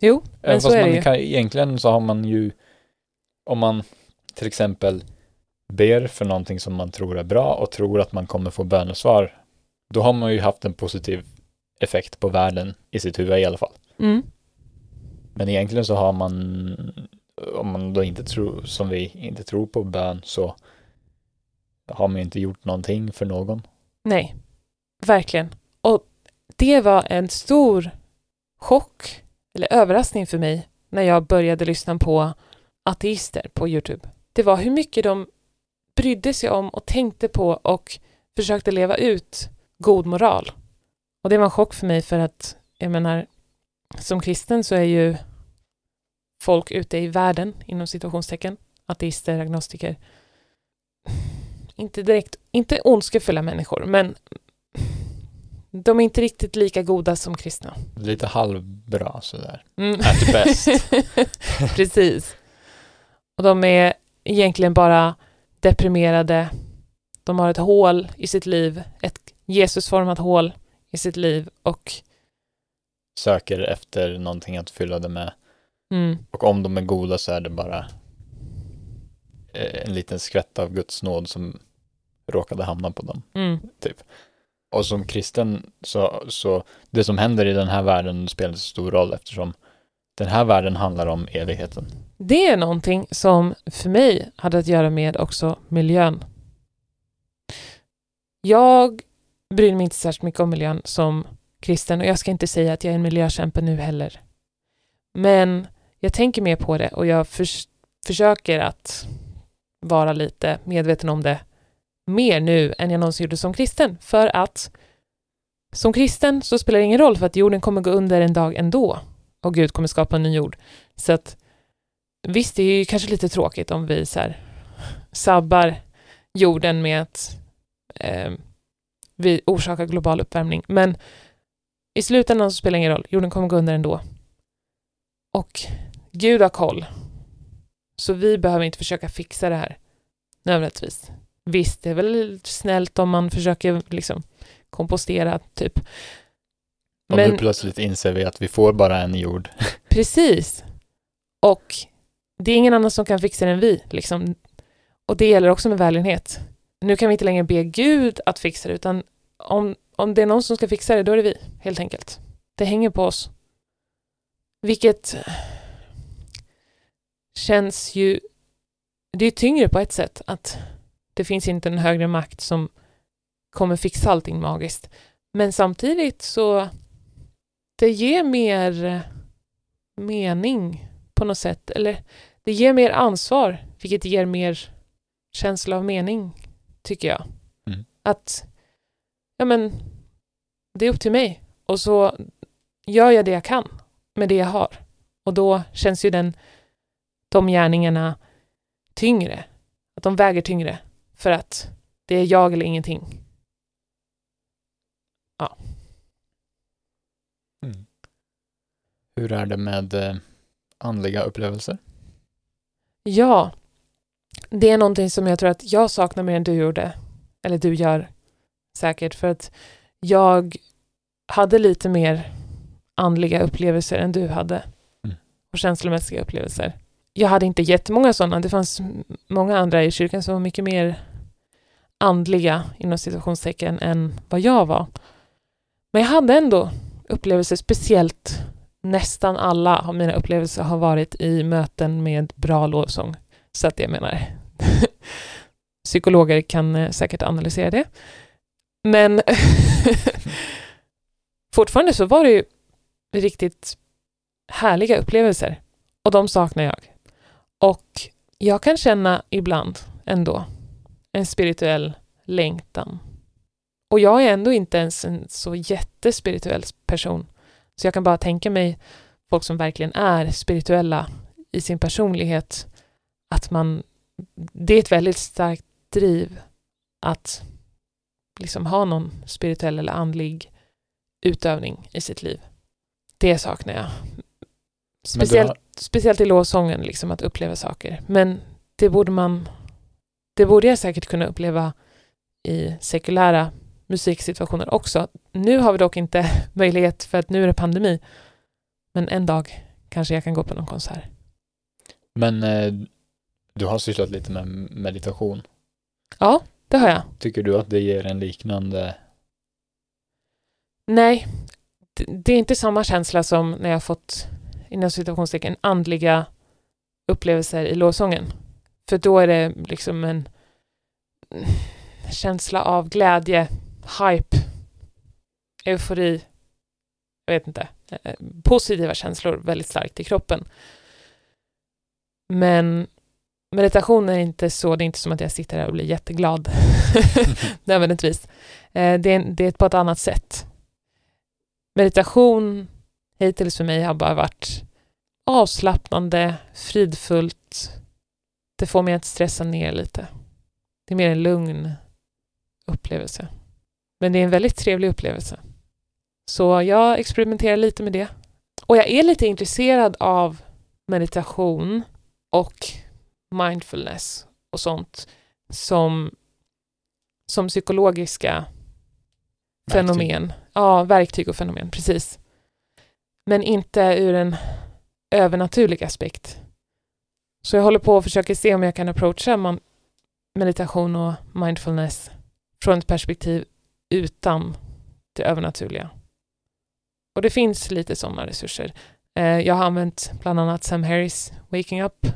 Speaker 1: Jo, men
Speaker 2: Även
Speaker 1: så
Speaker 2: fast
Speaker 1: är det
Speaker 2: man
Speaker 1: ju.
Speaker 2: kan, egentligen så har man ju, om man till exempel ber för någonting som man tror är bra och tror att man kommer få bönesvar, då har man ju haft en positiv effekt på världen i sitt huvud i alla fall.
Speaker 1: Mm.
Speaker 2: Men egentligen så har man, Eh, om man då inte tror, som vi inte tror på bön, så har man ju inte gjort någonting för någon.
Speaker 1: Nej, verkligen. Och det var en stor chock eller överraskning för mig när jag började lyssna på ateister på Youtube. Det var hur mycket de brydde sig om och tänkte på och försökte leva ut god moral. Och det var en chock för mig för att, jag menar, som kristen så är ju folk ute i världen, inom situationstecken, ateister, agnostiker, inte direkt, inte ondskefulla människor, men de är inte riktigt lika goda som kristna.
Speaker 2: Lite halvbra sådär.
Speaker 1: Mm.
Speaker 2: At best.
Speaker 1: Precis. Och de är egentligen bara deprimerade. De har ett hål i sitt liv, ett Jesusformat hål i sitt liv och
Speaker 2: Söker efter någonting att fylla det med.
Speaker 1: Mm,
Speaker 2: Och om de är goda så är det bara eh, en liten skvätt av Guds nåd som råkade hamna på dem.
Speaker 1: mm,
Speaker 2: Och som kristen så, så det som händer i den här världen spelar så stor roll eftersom den här världen handlar om evigheten.
Speaker 1: Det är någonting som för mig hade att göra med också miljön. Jag bryr mig inte särskilt mycket om miljön som kristen och jag ska inte säga att jag är en miljökämpe nu heller. Men jag tänker mer på det och jag förs- försöker att vara lite medveten om det mer nu än jag någonsin gjorde som kristen. För att som kristen så spelar det ingen roll för att jorden kommer gå under en dag ändå och Gud kommer skapa en ny jord. Så att visst, det är ju kanske lite tråkigt om vi så här sabbar jorden med att eh, vi orsakar global uppvärmning. Men i slutändan så spelar det ingen roll, jorden kommer gå under ändå. Och Gud har koll. Så vi behöver inte försöka fixa det här nödvändigtvis. Visst, det är väl snällt om man försöker liksom kompostera, typ.
Speaker 2: Och Men, nu plötsligt inser vi att vi får bara en jord.
Speaker 1: precis. Och det är ingen annan som kan fixa det än vi. Liksom. Och det gäller också med välgörenhet. Nu kan vi inte längre be Gud att fixa det, utan om, om det är någon som ska fixa det, då är det vi, helt enkelt. Det hänger på oss. Vilket känns ju... Det är tyngre på ett sätt att det finns inte en högre makt som kommer fixa allting magiskt. Men samtidigt så det ger mer mening på något sätt. Eller det ger mer ansvar, vilket ger mer känsla av mening, tycker jag. Mm. Att, ja men, det är upp till mig. Och så gör jag det jag kan med det jag har. Och då känns ju den, de gärningarna tyngre. Att de väger tyngre. För att det är jag eller ingenting. Ja.
Speaker 2: Mm. Hur är det med eh, andliga upplevelser?
Speaker 1: Ja, det är någonting som jag tror att jag saknar mer än du gjorde. Eller du gör säkert. För att jag hade lite mer andliga upplevelser än du hade. Mm. Och känslomässiga upplevelser. Jag hade inte jättemånga sådana. Det fanns många andra i kyrkan som var mycket mer andliga, inom situationstecken, än vad jag var. Men jag hade ändå upplevelser, speciellt nästan alla av mina upplevelser har varit i möten med bra lovsång. Så att jag menar, psykologer kan eh, säkert analysera det. Men fortfarande så var det ju riktigt härliga upplevelser och de saknar jag. Och jag kan känna ibland ändå en spirituell längtan. Och jag är ändå inte ens en så jättespirituell person. Så jag kan bara tänka mig folk som verkligen är spirituella i sin personlighet, att man, det är ett väldigt starkt driv att liksom ha någon spirituell eller andlig utövning i sitt liv. Det saknar jag. Speciellt, har... speciellt i lovsången, liksom att uppleva saker. Men det borde man det borde jag säkert kunna uppleva i sekulära musiksituationer också. Nu har vi dock inte möjlighet för att nu är det pandemi. Men en dag kanske jag kan gå på någon konsert.
Speaker 2: Men eh, du har sysslat lite med meditation.
Speaker 1: Ja, det har jag.
Speaker 2: Tycker du att det ger en liknande?
Speaker 1: Nej, det är inte samma känsla som när jag fått inom situationstecken andliga upplevelser i lovsången. För då är det liksom en känsla av glädje, hype, eufori, jag vet inte, eh, positiva känslor väldigt starkt i kroppen. Men meditation är inte så, det är inte som att jag sitter här och blir jätteglad nödvändigtvis. Eh, det är, det är på ett annat sätt. Meditation hittills för mig har bara varit avslappnande, fridfullt, det får mig att stressa ner lite. Det är mer en lugn upplevelse. Men det är en väldigt trevlig upplevelse. Så jag experimenterar lite med det. Och jag är lite intresserad av meditation och mindfulness och sånt som, som psykologiska verktyg. fenomen. Ja, verktyg och fenomen, precis. Men inte ur en övernaturlig aspekt. Så jag håller på och försöker se om jag kan approacha meditation och mindfulness från ett perspektiv utan det övernaturliga. Och det finns lite sådana resurser. Eh, jag har använt bland annat Sam Harris Waking Up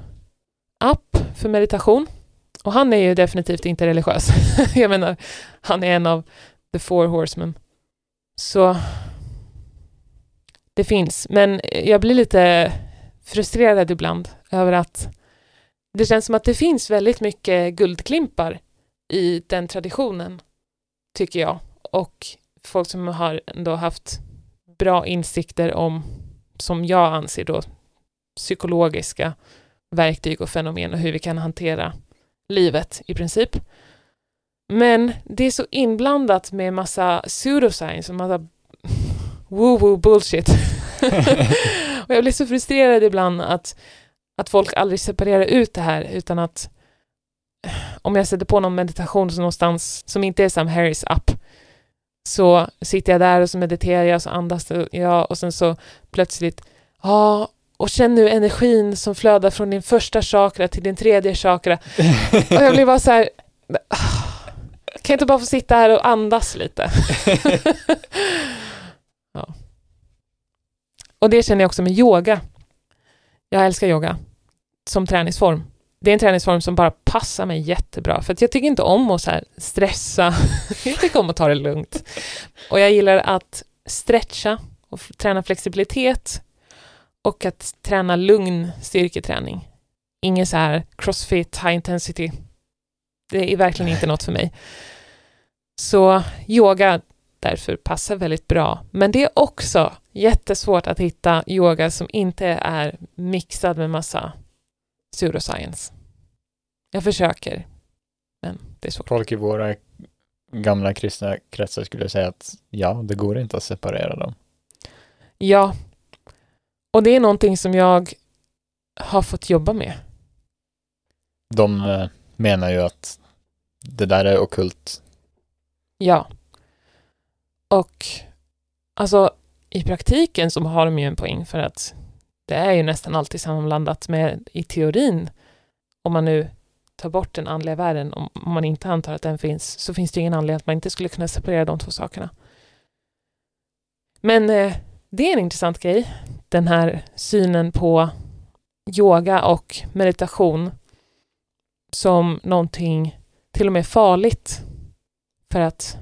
Speaker 1: app för meditation. Och han är ju definitivt inte religiös. jag menar, han är en av the four horsemen. Så det finns, men jag blir lite frustrerad ibland över att det känns som att det finns väldigt mycket guldklimpar i den traditionen, tycker jag. Och folk som har ändå haft bra insikter om, som jag anser då, psykologiska verktyg och fenomen och hur vi kan hantera livet i princip. Men det är så inblandat med massa pseudoscience och massa woo-woo bullshit. och jag blir så frustrerad ibland att, att folk aldrig separerar ut det här utan att om jag sätter på någon meditation någonstans som inte är Sam Harris app så sitter jag där och så mediterar jag och så andas jag och sen så plötsligt ja, och känn nu energin som flödar från din första chakra till din tredje chakra. Och jag blir bara så här, kan jag inte bara få sitta här och andas lite? ja. Och det känner jag också med yoga. Jag älskar yoga som träningsform. Det är en träningsform som bara passar mig jättebra, för att jag tycker inte om att så stressa. jag tycker om att ta det lugnt. Och jag gillar att stretcha och träna flexibilitet och att träna lugn styrketräning. Ingen så här crossfit, high intensity. Det är verkligen inte något för mig. Så yoga därför passar väldigt bra. Men det är också jättesvårt att hitta yoga som inte är mixad med massa pseudoscience. Jag försöker, men det är svårt.
Speaker 2: Folk i våra gamla kristna kretsar skulle säga att ja, det går inte att separera dem.
Speaker 1: Ja, och det är någonting som jag har fått jobba med.
Speaker 2: De eh, menar ju att det där är okult.
Speaker 1: Ja. Och alltså i praktiken så har de ju en poäng för att det är ju nästan alltid sammanblandat med i teorin, om man nu tar bort den andliga världen, om, man inte antar att den finns, så finns det ingen anledning att man inte skulle kunna separera de två sakerna. Men eh, det är en intressant grej, den här synen på yoga och meditation som någonting till och med farligt. För att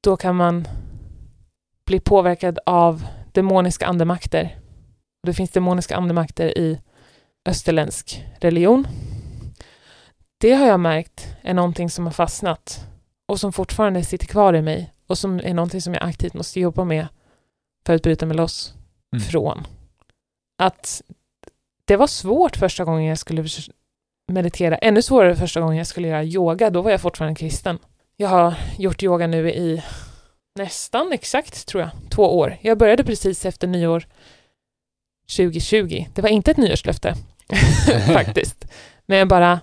Speaker 1: då kan man bli påverkad av demoniska andemakter. Det finns demoniska andemakter i österländsk religion. Det har jag märkt är någonting som har fastnat och som fortfarande sitter kvar i mig och som är någonting som jag aktivt måste jobba med för att bryta mig loss mm. från. Att det var svårt första gången jag skulle meditera, ännu svårare första gången jag skulle göra yoga, då var jag fortfarande kristen. Jag har gjort yoga nu i nästan exakt, tror jag, två år. Jag började precis efter nyår 2020. Det var inte ett nyårslöfte, faktiskt. Men jag bara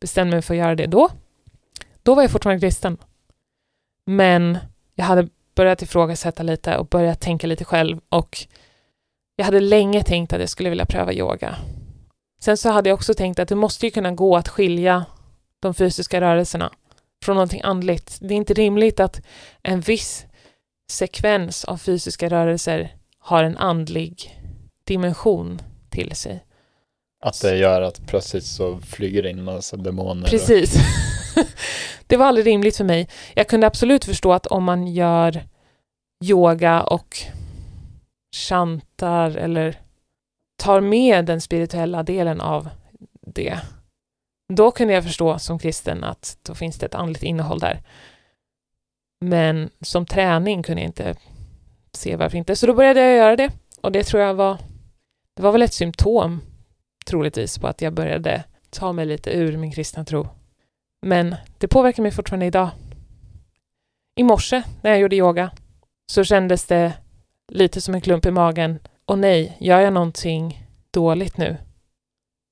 Speaker 1: bestämde mig för att göra det då. Då var jag fortfarande kristen. Men jag hade börjat ifrågasätta lite och börjat tänka lite själv och jag hade länge tänkt att jag skulle vilja pröva yoga. Sen så hade jag också tänkt att det måste ju kunna gå att skilja de fysiska rörelserna från någonting andligt. Det är inte rimligt att en viss sekvens av fysiska rörelser har en andlig dimension till sig.
Speaker 2: Att det gör att plötsligt så flyger det in massa demoner.
Speaker 1: Precis. Och... det var aldrig rimligt för mig. Jag kunde absolut förstå att om man gör yoga och chantar eller tar med den spirituella delen av det, då kunde jag förstå som kristen att då finns det ett andligt innehåll där. Men som träning kunde jag inte se varför inte, så då började jag göra det och det tror jag var, det var väl ett symptom troligtvis på att jag började ta mig lite ur min kristna tro. Men det påverkar mig fortfarande idag. I morse när jag gjorde yoga så kändes det lite som en klump i magen. Och nej, gör jag någonting dåligt nu?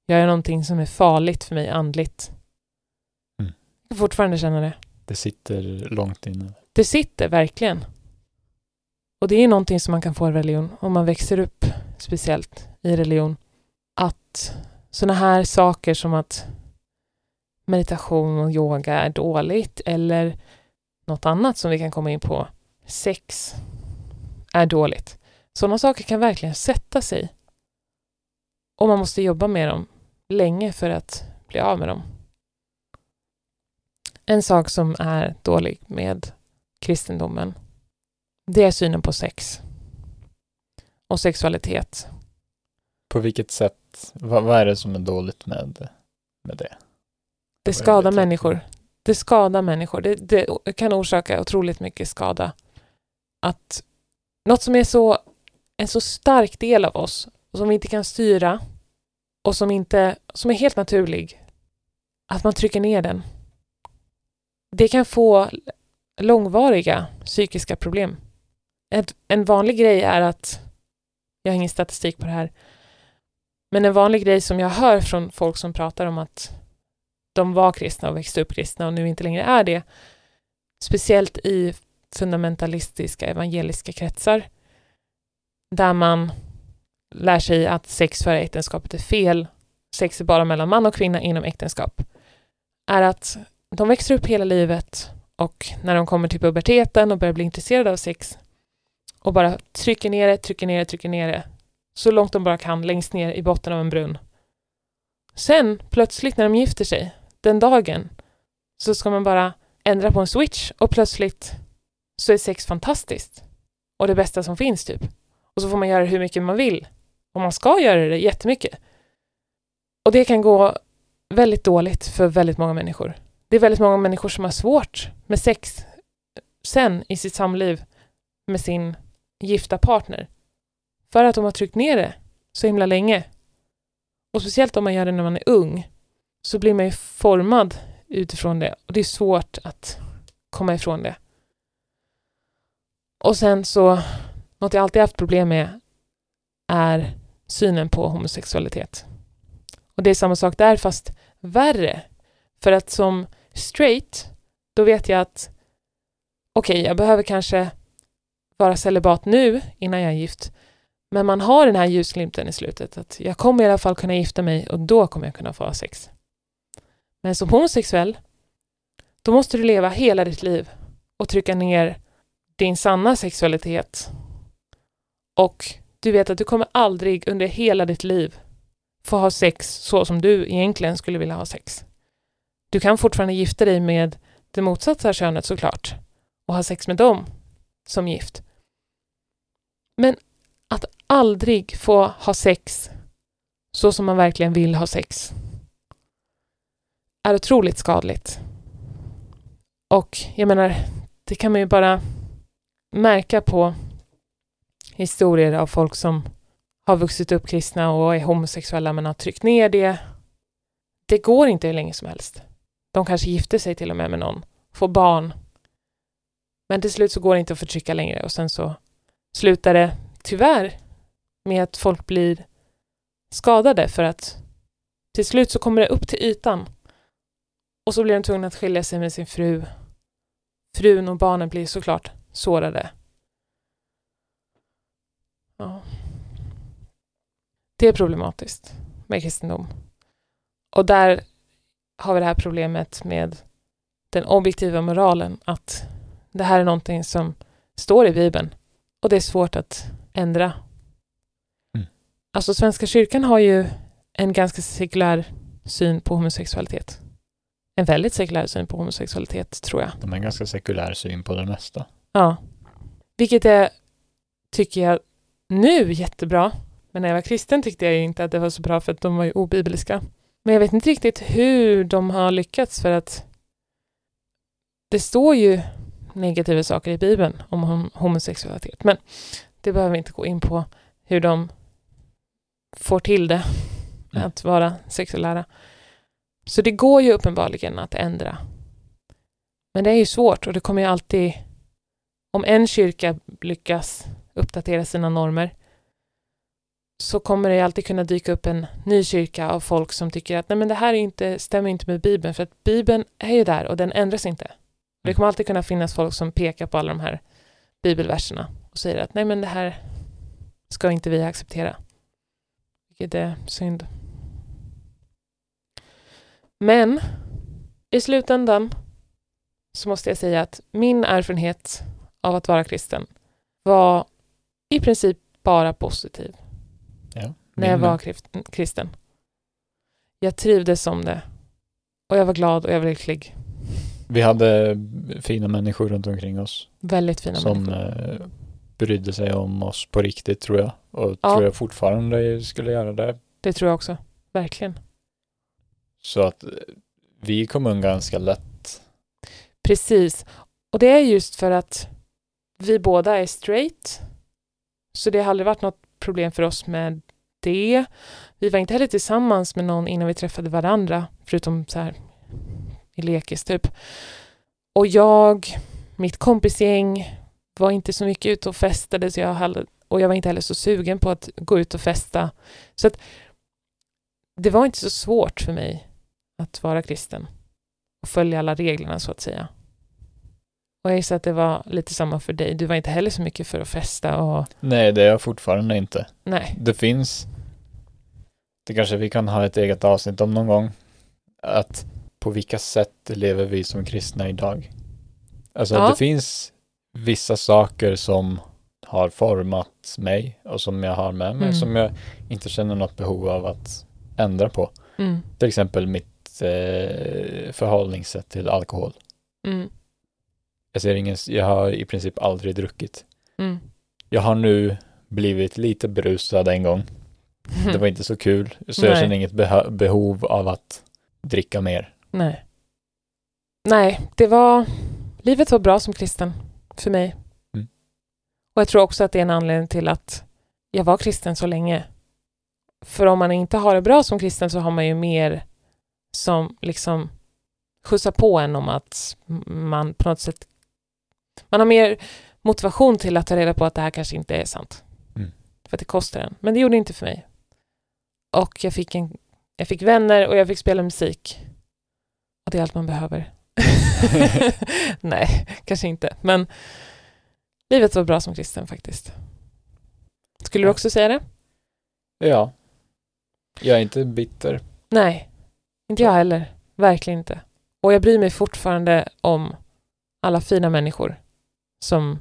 Speaker 1: Gör jag någonting som är farligt för mig andligt? Mm. Jag kan fortfarande känna det.
Speaker 2: Det sitter långt inne.
Speaker 1: Det sitter verkligen. Och det är någonting som man kan få i religion, om man växer upp speciellt i religion. Att sådana här saker som att meditation och yoga är dåligt eller något annat som vi kan komma in på, sex, är dåligt. Sådana saker kan verkligen sätta sig. Och man måste jobba med dem länge för att bli av med dem. En sak som är dålig med kristendomen, det är synen på sex och sexualitet.
Speaker 2: På vilket sätt, vad, vad är det som är dåligt med, med det?
Speaker 1: Det skadar människor. Det skadar människor. Det, det kan orsaka otroligt mycket skada. Att något som är så, en så stark del av oss, och som vi inte kan styra och som, inte, som är helt naturlig, att man trycker ner den. det kan få långvariga psykiska problem. Ett, en vanlig grej är att, jag har ingen statistik på det här, men en vanlig grej som jag hör från folk som pratar om att de var kristna och växte upp kristna och nu inte längre är det, speciellt i fundamentalistiska evangeliska kretsar, där man lär sig att sex före äktenskapet är fel, sex är bara mellan man och kvinna inom äktenskap, är att de växer upp hela livet och när de kommer till puberteten och börjar bli intresserade av sex och bara trycker ner det, trycker ner det, trycker ner det så långt de bara kan längst ner i botten av en brunn. Sen plötsligt när de gifter sig, den dagen, så ska man bara ändra på en switch och plötsligt så är sex fantastiskt och det bästa som finns typ. Och så får man göra hur mycket man vill och man ska göra det jättemycket. Och det kan gå väldigt dåligt för väldigt många människor. Det är väldigt många människor som har svårt med sex sen i sitt samliv med sin gifta partner. För att de har tryckt ner det så himla länge. Och speciellt om man gör det när man är ung så blir man ju formad utifrån det och det är svårt att komma ifrån det. Och sen så, något jag alltid haft problem med är synen på homosexualitet. Och det är samma sak där fast värre. För att som straight, då vet jag att okej, okay, jag behöver kanske vara celibat nu innan jag är gift. Men man har den här ljusglimten i slutet att jag kommer i alla fall kunna gifta mig och då kommer jag kunna få ha sex. Men som homosexuell, då måste du leva hela ditt liv och trycka ner din sanna sexualitet. Och du vet att du kommer aldrig under hela ditt liv få ha sex så som du egentligen skulle vilja ha sex. Du kan fortfarande gifta dig med det motsatta könet såklart och ha sex med dem som gift. Men att aldrig få ha sex så som man verkligen vill ha sex är otroligt skadligt. Och jag menar, det kan man ju bara märka på historier av folk som har vuxit upp kristna och är homosexuella men har tryckt ner det. Det går inte hur länge som helst. De kanske gifter sig till och med med någon, får barn. Men till slut så går det inte att förtrycka längre och sen så slutar det tyvärr med att folk blir skadade för att till slut så kommer det upp till ytan och så blir de tvungna att skilja sig med sin fru. Frun och barnen blir såklart sårade. Ja. Det är problematiskt med kristendom. Och där har vi det här problemet med den objektiva moralen, att det här är någonting som står i Bibeln och det är svårt att ändra. Mm. Alltså Svenska kyrkan har ju en ganska sekulär syn på homosexualitet. En väldigt sekulär syn på homosexualitet, tror jag.
Speaker 2: De har en ganska sekulär syn på det mesta.
Speaker 1: Ja. Vilket är, tycker jag, nu jättebra. Men när jag var kristen tyckte jag inte att det var så bra för att de var ju obibliska. Men jag vet inte riktigt hur de har lyckats för att det står ju negativa saker i Bibeln om homosexualitet. Men det behöver vi inte gå in på hur de får till det att vara sexuellära. Så det går ju uppenbarligen att ändra. Men det är ju svårt och det kommer ju alltid... Om en kyrka lyckas uppdatera sina normer så kommer det alltid kunna dyka upp en ny kyrka av folk som tycker att nej men det här inte, stämmer inte med Bibeln för att Bibeln är ju där och den ändras inte. Det kommer alltid kunna finnas folk som pekar på alla de här bibelverserna och säger att nej men det här ska inte vi acceptera. Vilket är synd. Men i slutändan så måste jag säga att min erfarenhet av att vara kristen var i princip bara positiv.
Speaker 2: Ja,
Speaker 1: när jag var kristen. Jag trivdes som det. Och jag var glad och jag var lycklig.
Speaker 2: Vi hade fina människor runt omkring oss.
Speaker 1: Väldigt fina
Speaker 2: som,
Speaker 1: människor.
Speaker 2: Som eh, brydde sig om oss på riktigt tror jag. Och
Speaker 1: ja.
Speaker 2: tror jag fortfarande skulle göra det.
Speaker 1: Det tror jag också. Verkligen.
Speaker 2: Så att eh, vi kom undan ganska lätt.
Speaker 1: Precis. Och det är just för att vi båda är straight. Så det har aldrig varit något problem för oss med det. Vi var inte heller tillsammans med någon innan vi träffade varandra, förutom så här i lekis typ. Och jag, mitt kompisgäng var inte så mycket ute och festade så jag hade, och jag var inte heller så sugen på att gå ut och festa. Så att det var inte så svårt för mig att vara kristen och följa alla reglerna så att säga. Och jag gissar att det var lite samma för dig. Du var inte heller så mycket för att festa och...
Speaker 2: Nej, det är jag fortfarande inte.
Speaker 1: Nej.
Speaker 2: Det finns, det kanske vi kan ha ett eget avsnitt om någon gång, att på vilka sätt lever vi som kristna idag? Alltså
Speaker 1: Ja.
Speaker 2: det finns vissa saker som har format mig och som jag har med mig
Speaker 1: Mm.
Speaker 2: som jag inte känner något behov av att ändra på.
Speaker 1: Mm.
Speaker 2: Till exempel mitt eh, förhållningssätt till alkohol.
Speaker 1: Mm.
Speaker 2: Jag, ser ingen, jag har i princip aldrig druckit.
Speaker 1: Mm.
Speaker 2: Jag har nu blivit lite berusad en gång. Det var inte så kul, så jag känner inget beho- behov av att dricka mer.
Speaker 1: Nej. Nej, det var... Livet var bra som kristen för mig.
Speaker 2: Mm.
Speaker 1: Och jag tror också att det är en anledning till att jag var kristen så länge. För om man inte har det bra som kristen så har man ju mer som liksom skjutsar på en om att man på något sätt... Man har mer motivation till att ta reda på att det här kanske inte är sant.
Speaker 2: Mm.
Speaker 1: För att det kostar en. Men det gjorde det inte för mig. Och jag fick, en, jag fick vänner och jag fick spela musik. Och det är allt man behöver. Nej, kanske inte. Men livet var bra som kristen faktiskt. Skulle du också säga det?
Speaker 2: Ja. Jag är inte bitter.
Speaker 1: Nej, inte jag heller. Verkligen inte. Och jag bryr mig fortfarande om alla fina människor som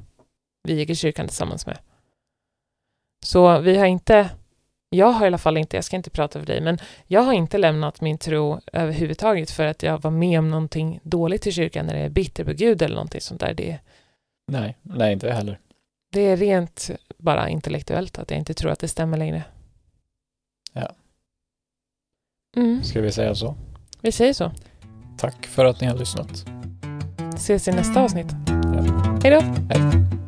Speaker 1: vi gick i kyrkan tillsammans med. Så vi har inte, jag har i alla fall inte, jag ska inte prata för dig, men jag har inte lämnat min tro överhuvudtaget för att jag var med om någonting dåligt i kyrkan när det är bitter på Gud eller någonting sånt där. Det,
Speaker 2: Nej, nej inte heller.
Speaker 1: det är rent bara intellektuellt att jag inte tror att det stämmer längre.
Speaker 2: Ja.
Speaker 1: Mm,
Speaker 2: Ska vi säga så?
Speaker 1: vi säger så.
Speaker 2: Tack för att ni har lyssnat.
Speaker 1: Ses i nästa avsnitt.
Speaker 2: Ja.
Speaker 1: Hej då!
Speaker 2: Hej.